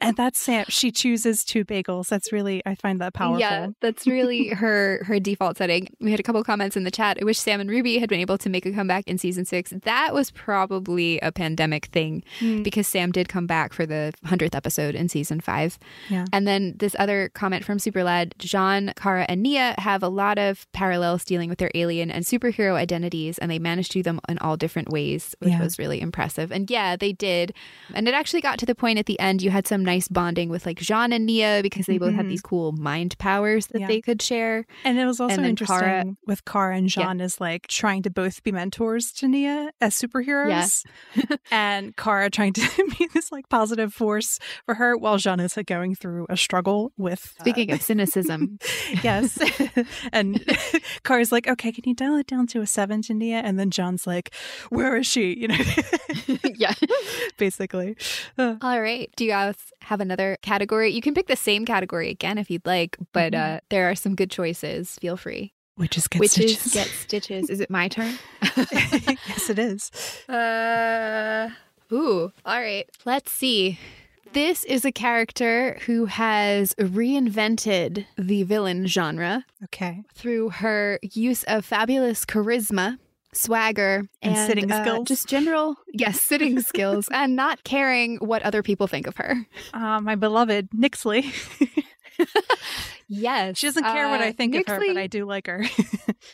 and that's Sam. She chooses two bagels. That's really I find that powerful. Yeah, that's really her her default setting. We had a couple comments in the chat. I wish Sam and Ruby had been able to make a comeback in season six. That was probably a pandemic thing Mm. because Sam did come back for the hundredth episode in season five. Yeah. And then this other comment from Superlad, J'onn, Kara, and Nia have a lot of parallels dealing with their alien and superhero identities, and they managed to do them in all different ways, which Yeah. was really impressive. And yeah, they did. And it actually got to the point at the end you had some nice bonding with like J'onn and Nia because they both had Mhm. these cool mind powers that Yeah. they could share. And it was also interesting Kara- with Kara and J'onn is like trying to both be mentors to Nia as superheroes. and Kara trying to be this like positive force for her while J'onn is going through a struggle with uh, Speaking of cynicism, yes. and Kara's like, okay, can you dial it down to a seven Nia? And then J'onn's like, where is she? You know, yeah. basically. Uh, All right. Do you guys have another category? You can pick the same category again if you'd like, but Mhm. uh, there are some good choices. Feel free. witches get Witches stitches. get stitches. Is it my turn? yes, it is. Uh, ooh. All right. Let's see. This is a character who has reinvented the villain genre Okay. through her use of fabulous charisma, swagger, And and, sitting uh, skills. Just general, yes, sitting skills, and not caring what other people think of her. Uh, my beloved Nyxly. Yes, she doesn't care what I uh, think of her, but I do like her.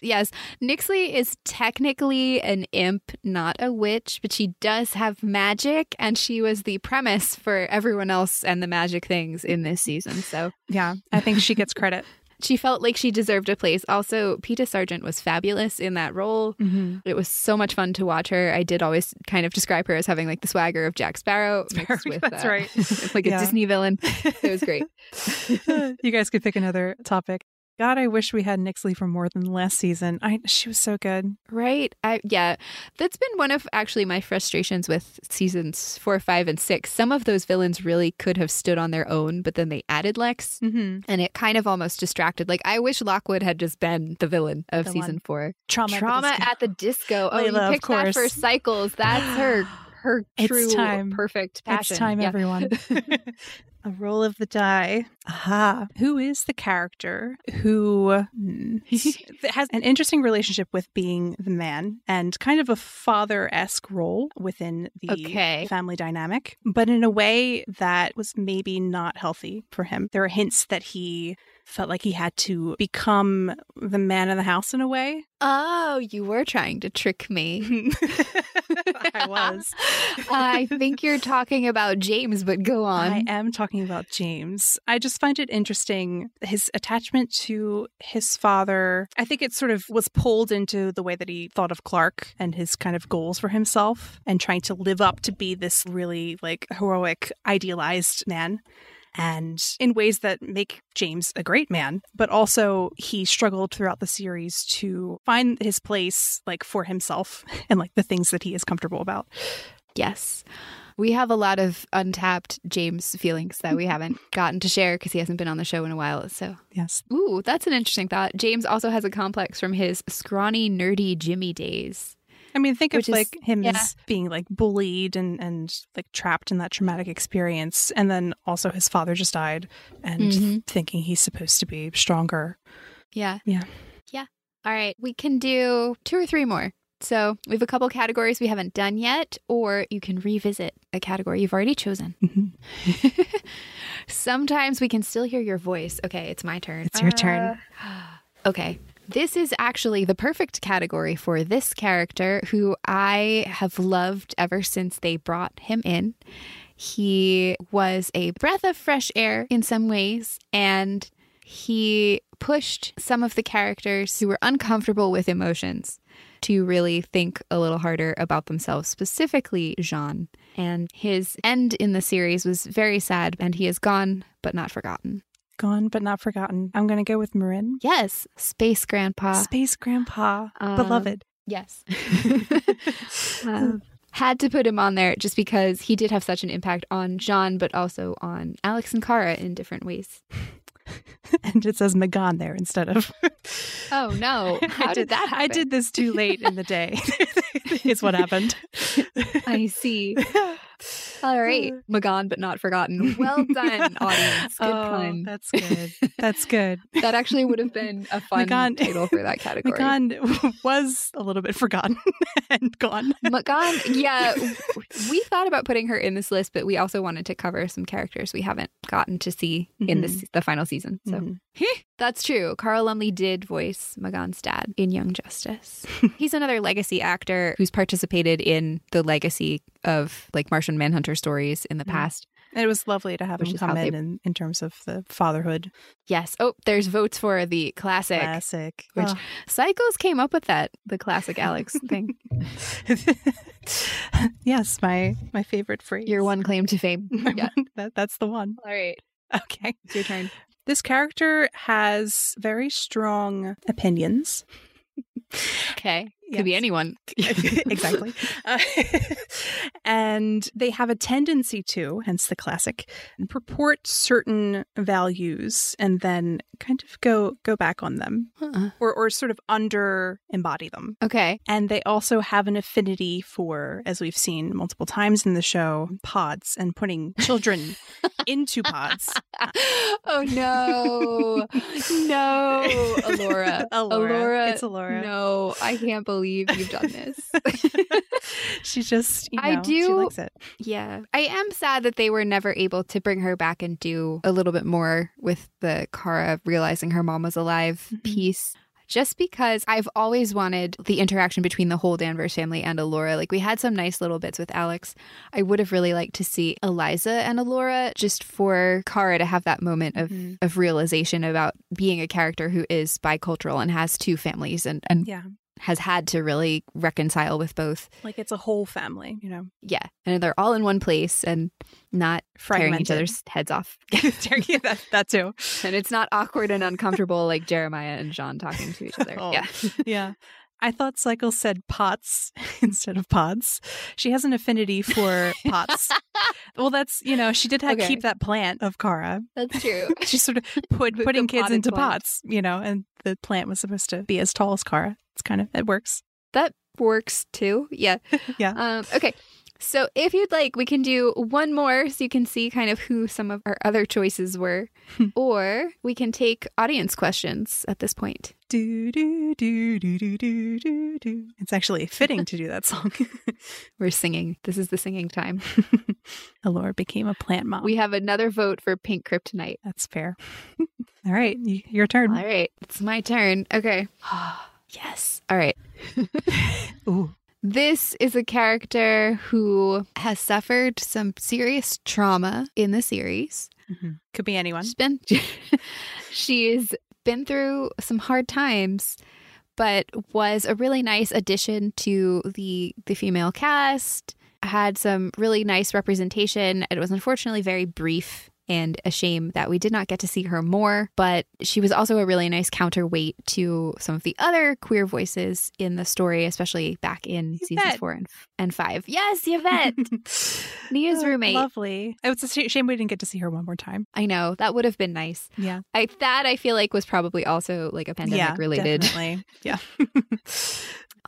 Yes, Nyxly is technically an imp, not a witch, but she does have magic, and she was the premise for everyone else and the magic things in this season. So yeah, I think she gets credit. She felt like she deserved a place. Also, Peta Sergeant was fabulous in that role. Mm-hmm. It was so much fun to watch her. I did always kind of describe her as having like the swagger of Jack Sparrow. Sparrow, with, that's uh, right. like a Disney villain. It was great. you guys could pick another topic. God, I wish we had Nyxly for more than last season. I she was so good. Right. I yeah. That's been one of actually my frustrations with seasons four, five, and six. Some of those villains really could have stood on their own, but then they added Lex. Mm-hmm. And it kind of almost distracted. Like I wish Lockwood had just been the villain of The season one. four. Trauma. Trauma at the at the disco. Oh, Layla, you picked that for cycles. That's her her It's true time. perfect passion. It's time, Yeah. everyone. A roll of the die. Aha. Who is the character who has an interesting relationship with being the man and kind of a father esque role within the Okay. family dynamic, but in a way that was maybe not healthy for him? There are hints that he felt like he had to become the man of the house in a way. Oh, you were trying to trick me. I was. I think you're talking about James, but go on. I am talking about James. I just find it interesting his attachment to his father. I think it sort of was pulled into the way that he thought of Clark and his kind of goals for himself and trying to live up to be this really like heroic, idealized man. And in ways that make James a great man, but also he struggled throughout the series to find his place, like for himself and like the things that he is comfortable about. Yes. We have a lot of untapped James feelings that we haven't gotten to share because he hasn't been on the show in a while. So, Yes. ooh, that's an interesting thought. James also has a complex from his scrawny, nerdy Jimmy days. I mean, think Which of is- like him yeah. as being like bullied and and like trapped in that traumatic experience, and then also his father just died, and Mhm. thinking he's supposed to be stronger. Yeah. Yeah. Yeah. All right. We can do two or three more. So we have a couple categories we haven't done yet, or you can revisit a category you've already chosen. Sometimes we can still hear your voice. Okay, it's my turn. It's your turn. Okay. This is actually the perfect category for this character who I have loved ever since they brought him in. He was a breath of fresh air in some ways, and he pushed some of the characters who were uncomfortable with emotions to really think a little harder about themselves, specifically J'onn. And his end in the series was very sad, and he is gone but not forgotten. Gone but not forgotten. I'm gonna go with M'yrnn. Yes, Space Grandpa. Space Grandpa, Um, beloved. Yes. Um, Had to put him on there just because he did have such an impact on J'onn, but also on Alex and Kara in different ways. and it says M'gann there instead of. Oh no! How I did, that happen? I did this too late in the day. is what happened. I see. All right, M'gann, but not forgotten. Well done, audience. Good oh, pun. That's good. That's good. That actually would have been a fun M'gann- title for that category. M'gann was a little bit forgotten and gone. M'gann, yeah, we thought about putting her in this list, but we also wanted to cover some characters we haven't gotten to see in this the final season. So Mhm. That's true. Carl Lumbly did voice M'gann's dad in Young Justice. He's another legacy actor who's participated in the legacy of like Martian Manhunter stories in the Mhm. past. It was lovely to have Which him come they- in, in in terms of the fatherhood Yes. Oh, there's votes for the classic. classic. Which- Oh. Psychos came up with that, the classic Alex thing. yes, my my favorite phrase. Your one claim to fame. Yeah. that, that's the one. All right. Okay. It's your turn. This character has very strong opinions. Okay. Could be anyone. exactly. Uh, and they have a tendency to, hence the classic, purport certain values and then kind of go go back on them Uh-uh. or or sort of under embody them. Okay. And they also have an affinity for, as we've seen multiple times in the show, pods and putting children into pods. oh no. No. Alura. Alura. It's Alura. No, I can't believe you've done this. she just, you know, I she do- likes it. yeah. I am sad that they were never able to bring her back and do a little bit more with the Kara realizing her mom was alive Mhm. piece. Just because I've always wanted the interaction between the whole Danvers family and Alura. Like we had some nice little bits with Alex. I would have really liked to see Eliza and Alura just for Kara to have that moment of, Mhm. of realization about being a character who is bicultural and has two families and, and Yeah. Has had to really reconcile with both. Like it's a whole family, you know, Yeah. And they're all in one place and not tearing each other's heads off. that, that too. and it's not awkward and uncomfortable like Jeremiah and J'onn talking to each other. Oh. Yeah. Yeah. I thought Cycle said pots instead of pods. She has an affinity for pots. well, that's, you know, she did have, Okay. keep that plant of Kara. That's true. She sort of put putting kids into plant. pots, you know, and the plant was supposed to be as tall as Kara. It's kind of, it works. that works too. Yeah. Yeah. Um, okay. So if you'd like, we can do one more so you can see kind of who some of our other choices were. Hmm. or we can take audience questions at this point. Do, do, do, do, do, do, do, do. It's actually fitting to do that song. We're singing. This is the singing time. Alura became a plant mom. We have another vote for Pink Kryptonite. That's fair. All right, your turn. All right. It's my turn. Okay. yes. All right. Ooh. This is a character who has suffered some serious trauma in the series. Mhm. Could be anyone. She's been she's been through some hard times, but was a really nice addition to the the female cast. Had some really nice representation. It was unfortunately very brief and a shame that we did not get to see her more, but she was also a really nice counterweight to some of the other queer voices in the story, especially back in seasons 4 and, and 5. Yes, Yvette, Nia's Oh, roommate. Lovely. It was a shame we didn't get to see her one more time. I know, that would have been nice. Yeah. I that I feel like was probably also like a pandemic yeah, related. Definitely. Yeah.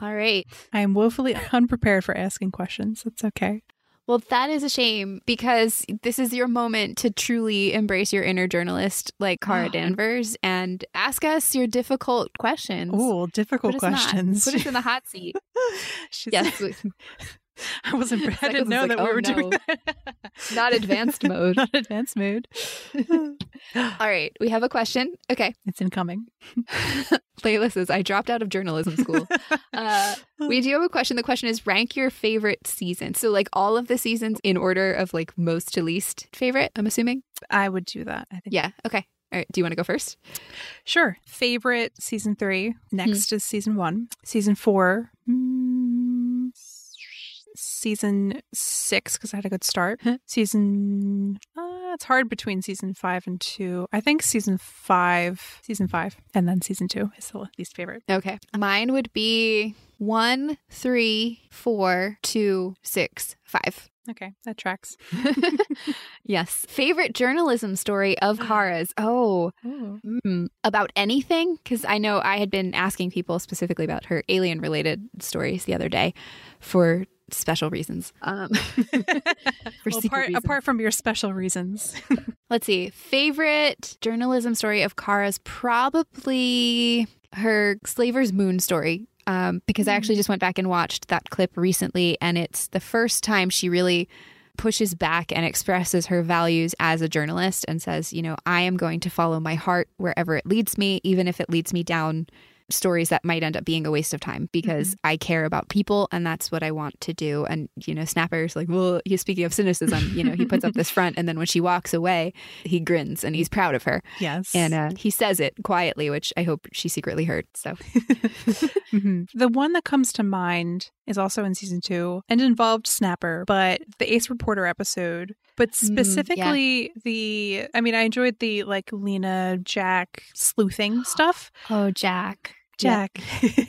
All right. I am woefully unprepared for asking questions. It's okay. Well, that is a shame because this is your moment to truly embrace your inner journalist like Kara. Danvers and ask us your difficult questions. Oh, difficult Put us not- questions. Put us in the hot seat. Yes. I wasn't. I didn't know like, that we "Oh, were doing that. Not advanced mode. Not advanced mode. All right. We have a question. Okay. it's incoming. Layla says, I dropped out of journalism school. Uh, we do have a question. The question is rank your favorite season. So, like all of the seasons in order of like most to least favorite, I'm assuming. I would do that. I think. Yeah. Okay. All right. Do you want to go first? Sure. Favorite season three. Next is season one. Season four. mm, season six because I had a good start. season uh, it's hard between season five and two. I think season five, season five, and then season two is the least favorite. Okay. Mine would be one, three, four, two, six, five. Okay, that tracks. yes. Favorite journalism story of Kara's? Oh, mm, about anything? Because I know I had been asking people specifically about her alien related stories the other day for special reasons. Um, for Well, apart, reasons. apart from your special reasons. Let's see. Favorite journalism story of Kara's? Probably her Slaver's Moon story. Um, because I actually just went back and watched that clip recently, and it's the first time she really pushes back and expresses her values as a journalist and says, you know, I am going to follow my heart wherever it leads me, even if it leads me down stories that might end up being a waste of time because I care about people and that's what I want to do. And, you know, Snapper's like, well, he's speaking of cynicism, you know, he puts up this front and then when she walks away, he grins and he's proud of her. yes. And uh, he says it quietly, which I hope she secretly heard. So, Mhm. The one that comes to mind is also in season two and involved Snapper, but the Ace Reporter episode. But Mm, yeah. specifically, the I mean, I enjoyed the like Lena Jack sleuthing stuff. oh, Jack. Jack.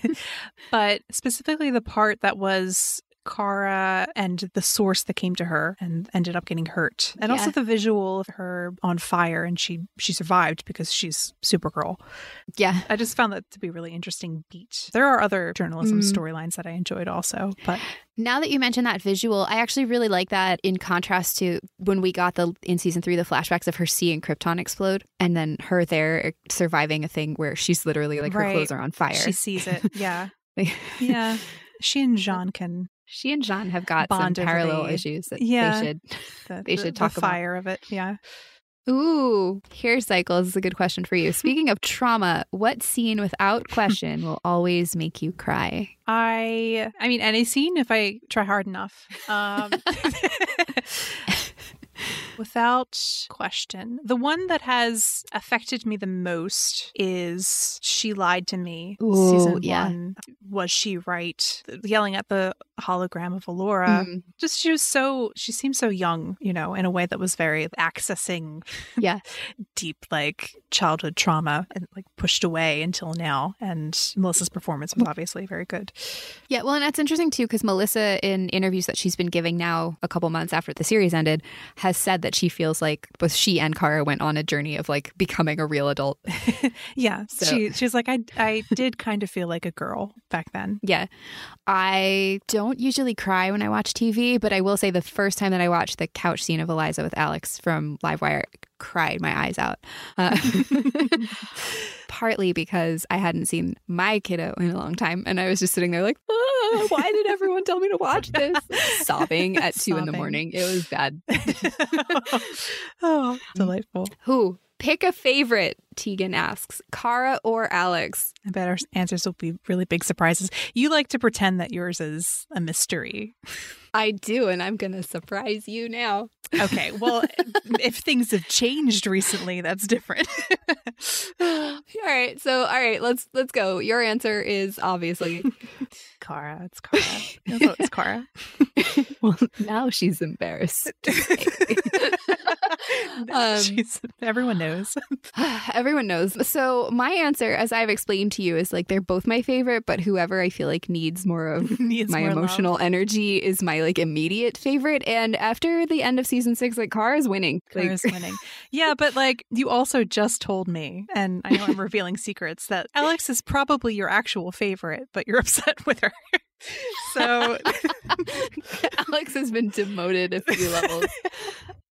but specifically the part that was Kara and the source that came to her and ended up getting hurt. And also the visual of her on fire and she she survived because she's Supergirl. Yeah. I just found that to be a really interesting beat. There are other journalism Mm. storylines that I enjoyed also, but Now that you mention that visual, I actually really like that in contrast to when we got the in season three the flashbacks of her seeing Krypton explode and then her there surviving a thing where she's literally like her clothes are on fire. she sees it. Yeah. Yeah. She and J'onn can she and J'onn have got Bond some parallel the- issues that Yeah. they should. the, They the- should the talk about. fire of it. Yeah. Ooh, hair cycles is a good question for you. Speaking of trauma, what scene without question will always make you cry? I I mean any scene if I try hard enough. Um Without question. The one that has affected me the most is She Lied to Me. Ooh, season yeah. one. Was she right? Yelling at the hologram of Alura. Mm, Just she was so she seemed so young, you know, in a way that was very accessing yeah. deep like childhood trauma and like pushed away until now. And Melissa's performance was obviously very good. Yeah, well, and that's interesting too because Melissa, in interviews that she's been giving now a couple months after the series ended, has said that she feels like both she and Kara went on a journey of like becoming a real adult. Yeah, So- she she's like I I did kind of feel like a girl back then. Yeah. I don't usually cry when I watch TV, but I will say the first time that I watched the couch scene of Eliza with Alex from Livewire, cried my eyes out. Uh, partly because I hadn't seen my kiddo in a long time. And I was just sitting there like, "Ah, why did everyone tell me to watch this? Sobbing at two in the morning. It was bad. oh, delightful. Who? Pick a favorite, Tegan asks. Kara or Alex? I bet our answers will be really big surprises. You like to pretend that yours is a mystery. I do, and I'm going to surprise you now. Okay, well, if things have changed recently, that's different. all right, so all right, let's let's go. Your answer is obviously Kara, it's Kara. No, it's Kara. well. Now she's embarrassed. Um, She's, everyone knows. Everyone knows. So my answer, as I've explained to you, is like they're both my favorite, but whoever I feel like needs more of Needs my more love. emotional energy is my like immediate favorite. And after the end of season six, like Kara's winning. Like, Kara's winning. Yeah, but like you also just told me, and I know I'm revealing secrets, that Alex is probably your actual favorite, but you're upset with her. so Alex has been demoted a few levels.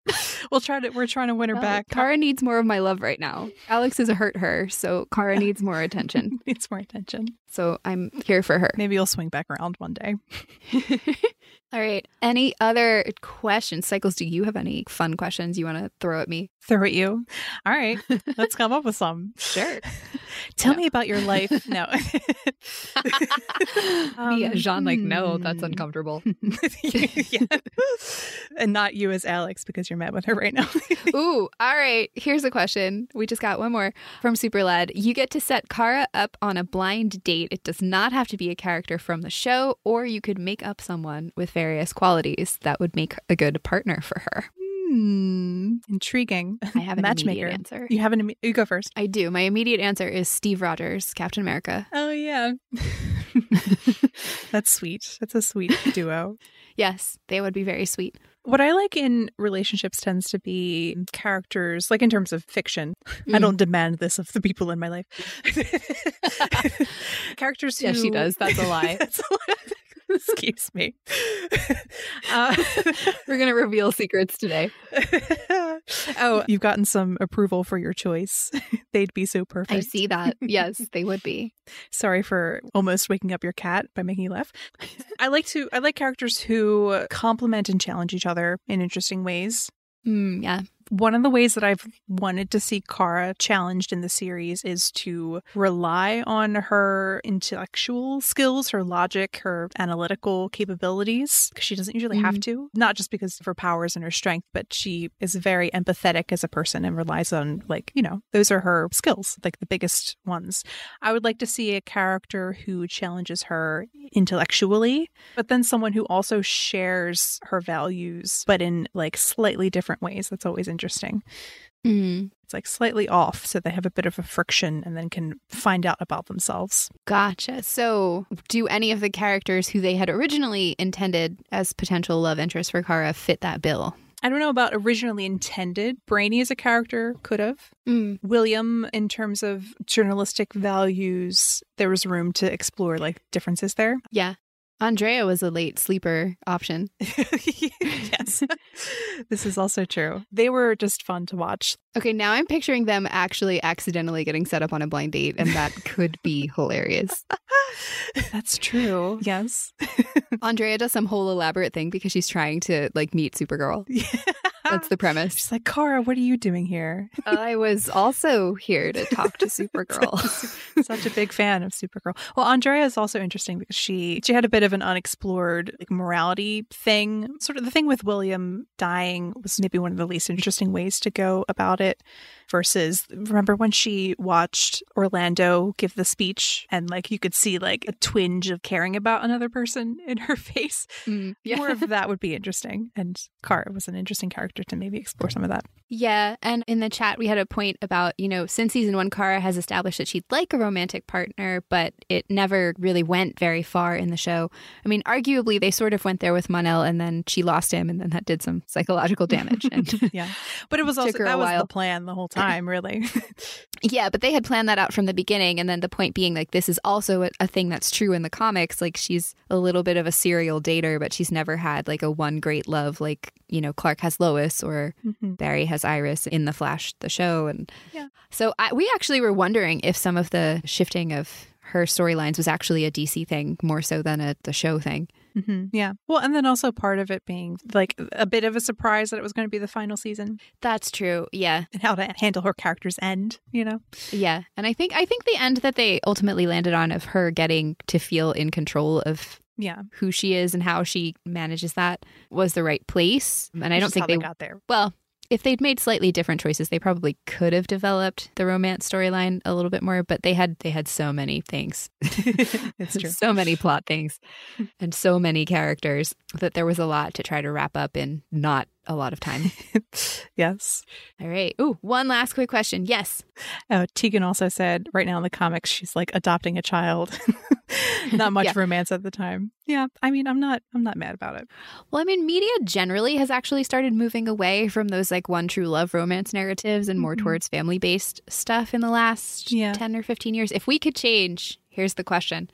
we'll try to we're trying to win her back. Kara needs more of my love right now. Alex has hurt her, so Kara needs more attention. needs more attention. So I'm here for her. Maybe you'll swing back around one day. All right. Any other questions? Cycles, do you have any fun questions you want to throw at me? Throw at you. All right, let's come up with some. Sure. Tell No. me about your life. No. Um, Me Jean, like, no, that's hmm. uncomfortable. yeah. And not you as Alex because you're mad with her right now. Ooh, all right. Here's a question. We just got one more from Super Lad. You get to set Kara up on a blind date. It does not have to be a character from the show, or you could make up someone with various qualities that would make a good partner for her. Hmm. Intriguing. I have an Matchmaker. immediate answer. You have an. imme- You go first. I do. My immediate answer is Steve Rogers, Captain America. Oh yeah. That's sweet. That's a sweet duo. Yes, they would be very sweet. What I like in relationships tends to be characters, like in terms of fiction. I Mm. don't demand this of the people in my life. characters who. Yes, she does. That's a lie. That's a lie. Excuse me. Uh, We're going to reveal secrets today. oh, you've gotten some approval for your choice. They'd be so perfect. I see that. Yes, they would be. Sorry for almost waking up your cat by making you laugh. I like to I like characters who complement and challenge each other in interesting ways. Mm, yeah. One of the ways that I've wanted to see Kara challenged in the series is to rely on her intellectual skills, her logic, her analytical capabilities, because she doesn't usually have Mhm. to. Not just because of her powers and her strength, but she is very empathetic as a person and relies on, like, you know, those are her skills, like the biggest ones. I would like to see a character who challenges her intellectually, but then someone who also shares her values, but in like slightly different ways. That's always interesting. Mm, It's like slightly off, so they have a bit of a friction and then can find out about themselves. gotcha. So, do any of the characters who they had originally intended as potential love interests for Kara fit that bill? I don't know about originally intended. Brainy as a character could have. Mm. William, in terms of journalistic values, there was room to explore like differences there. Yeah. Andrea was a late sleeper option. yes. this is also true. They were just fun to watch. Okay, now I'm picturing them actually accidentally getting set up on a blind date, and that could be hilarious. That's true. Yes. Andrea does some whole elaborate thing because she's trying to like meet Supergirl. That's the premise. She's like, Kara, what are you doing here? I was also here to talk to Supergirl. Such a big fan of Supergirl. Well, Andrea is also interesting because she she had a bit of an unexplored like morality thing. Sort of the thing with William dying was maybe one of the least interesting ways to go about it. Versus, remember when she watched Orlando give the speech and like you could see like a twinge of caring about another person in her face. Mm, yeah. More of that would be interesting. And Kara was an interesting character to maybe explore some of that. Yeah, and in the chat we had a point about, you know, since season 1 Kara has established that she'd like a romantic partner, but it never really went very far in the show. I mean, arguably they sort of went there with Mon-El and then she lost him and then that did some psychological damage and yeah. But it was also Took her a that was the plan the whole time, really. Yeah, but they had planned that out from the beginning. And then the point being, like, this is also a, a thing that's true in the comics. Like, she's a little bit of a serial dater, but she's never had like a one great love, like, you know, Clark has Lois or Mhm. Barry has Iris in The Flash, the show. And Yeah. so I, we actually were wondering if some of the shifting of her storylines was actually a DC thing more so than a the show thing. Hmm Yeah. Well, and then also part of it being like a bit of a surprise that it was going to be the final season That's true. Yeah. and how to handle her character's end, you know? Yeah. And I think I think the end that they ultimately landed on of her getting to feel in control of Yeah. who she is and how she manages that was the right place. And I don't think they, got there. well, if they'd made slightly different choices, they probably could have developed the romance storyline a little bit more, but they had they had so many things. it's true. so many plot things and so many characters that there was a lot to try to wrap up in not a lot of time. yes. All right. Ooh, one last quick question. Yes. Oh, Tegan also said right now in the comics she's like adopting a child. not much Yeah. romance at the time. Yeah. I mean, I'm not I'm not mad about it. Well, I mean, media generally has actually started moving away from those like one true love romance narratives and more Mhm. towards family based stuff in the last Yeah. 10 or 15 years. If we could change, here's the question.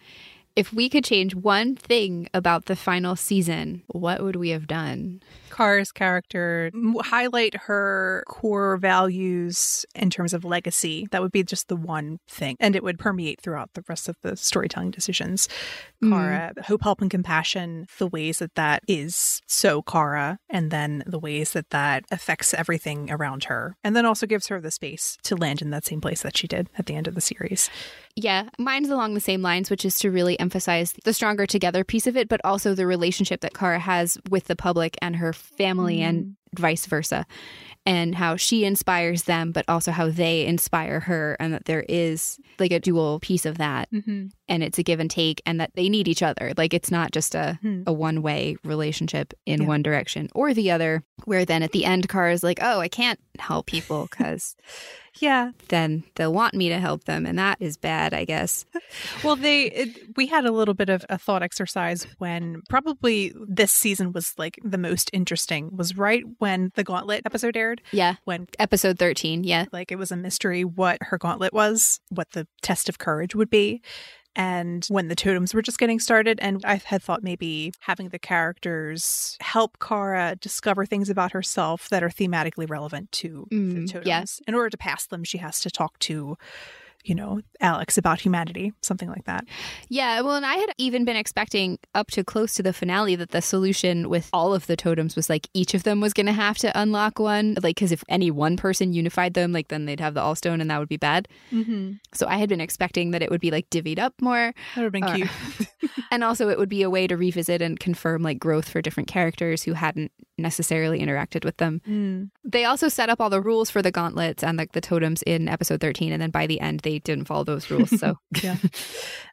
If we could change one thing about the final season, what would we have done? Kara's character highlight her core values in terms of legacy. That would be just the one thing, and it would permeate throughout the rest of the storytelling decisions. Mm. Hope, help, and compassion. The ways that that is so Kara, and then the ways that that affects everything around her, and then also gives her the space to land in that same place that she did at the end of the series. Yeah, mine's along the same lines, which is to really emphasize the stronger together piece of it, but also the relationship that Kara has with the public and her family and mm-hmm. Vice versa, and how she inspires them, but also how they inspire her, and that there is like a dual piece of that, Mm-hmm. and it's a give and take, and that they need each other. Like it's not just a Hmm. a one way relationship in Yeah. one direction or the other. Where then at the end, Kara's like, "Oh, I can't help people because Yeah. then they'll want me to help them, and that is bad, I guess." Well, they it, we had a little bit of a thought exercise when probably this season was like the most interesting was right when the Gauntlet episode aired Yeah, when episode thirteen. Yeah, like it was a mystery what her gauntlet was, what the test of courage would be. And when the totems were just getting started, and I had thought maybe having the characters help Kara discover things about herself that are thematically relevant to Mm, the totems. yeah. In order to pass them, she has to talk to, you know, Alex about humanity, something like that. Yeah, well, and I had even been expecting up to close to the finale that the solution with all of the totems was like each of them was going to have to unlock one. Like, because if any one person unified them, like then they'd have the AllStone and that would be bad. Mm-hmm. So I had been expecting that it would be like divvied up more. That would have been Uh, cute. and also it would be a way to revisit and confirm like growth for different characters who hadn't necessarily interacted with them. Mm. They also set up all the rules for the gauntlets and like the totems in episode 13. And then by the end, they didn't follow those rules. So Yeah.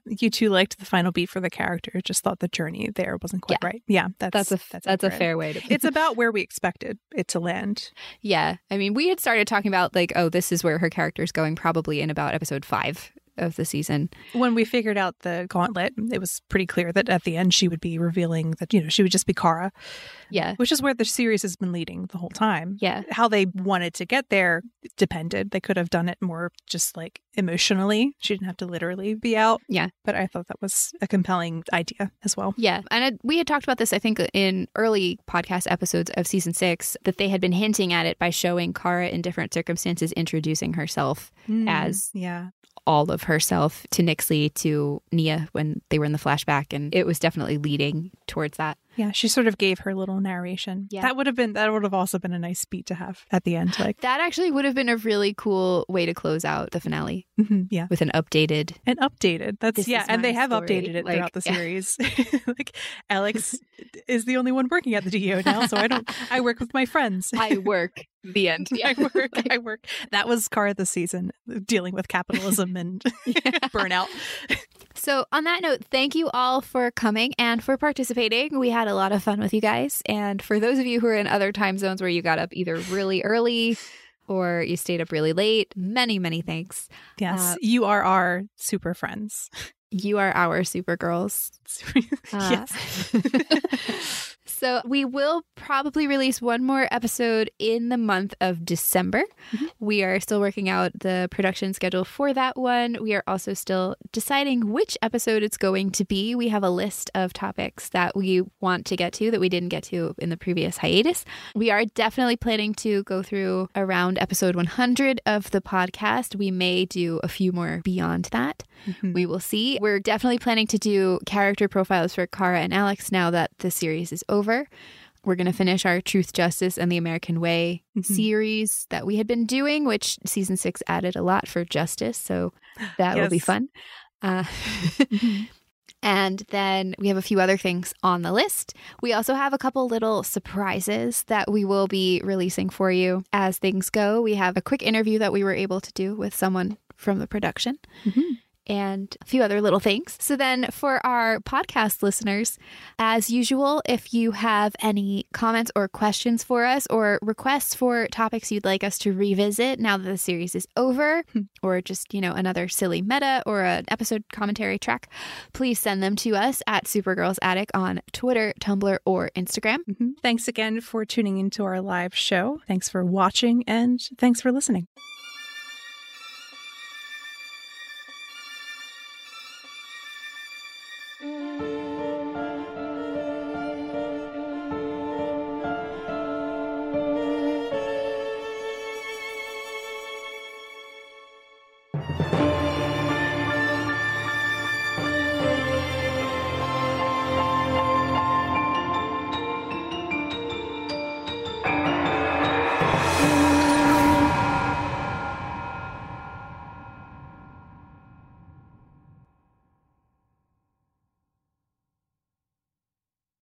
you two liked the final beat for the character, just thought the journey there wasn't quite Yeah. right. Yeah, that's that's a that's, a fair way to It's about where we expected it to land. Yeah. I mean, we had started talking about like, oh, this is where her character's going probably in about episode five of the season. When we figured out the gauntlet, it was pretty clear that at the end she would be revealing that, you know, she would just be Kara, Yeah. which is where the series has been leading the whole time. Yeah. How they wanted to get there depended. They could have done it more just like emotionally. She didn't have to literally be out. Yeah. But I thought that was a compelling idea as well. Yeah. And we had talked about this, I think, in early podcast episodes of season six, that they had been hinting at it by showing Kara in different circumstances introducing herself hmm. As- yeah. All of herself to Nyxly, to Nia when they were in the flashback. And it was definitely leading towards that. Yeah, she sort of gave her little narration. Yeah. That would have been that would have also been a nice beat to have at the end. Like, That actually would have been a really cool way to close out the finale mhm, yeah, with an updated. and updated. That's yeah, and they have story. updated it Like, throughout the yeah. series. like, Alex is the only one working at the DEO now, so I don't. I work with my friends. I work. The end. I work. I work. That was Kara this season, dealing with capitalism and burnout. So, on that note, thank you all for coming and for participating. We had a lot of fun with you guys. And for those of you who are in other time zones where you got up either really early or you stayed up really late, many, many thanks. Yes, Uh, you are our super friends. You are our super girls. Uh, yes. So, we will probably release one more episode in the month of December. Mhm. We are still working out the production schedule for that one. We are also still deciding which episode it's going to be. We have a list of topics that we want to get to that we didn't get to in the previous hiatus. We are definitely planning to go through around episode 100 of the podcast. We may do a few more beyond that. Mhm. We will see. We're definitely planning to do character profiles for Kara and Alex now that the series is over. We're going to finish our Truth, Justice, and the American Way Mhm. series that we had been doing, which season six added a lot for justice. So that will be fun. Uh, Mhm. and then we have a few other things on the list. We also have a couple little surprises that we will be releasing for you as things go. We have a quick interview that we were able to do with someone from the production Mhm. And a few other little things. So, then for our podcast listeners, as usual, if you have any comments or questions for us or requests for topics you'd like us to revisit now that the series is over, or just, you know, another silly meta or an episode commentary track, please send them to us at Supergirls Attic on Twitter, Tumblr, or Instagram. Mhm. Thanks again for tuning into our live show. Thanks for watching and thanks for listening.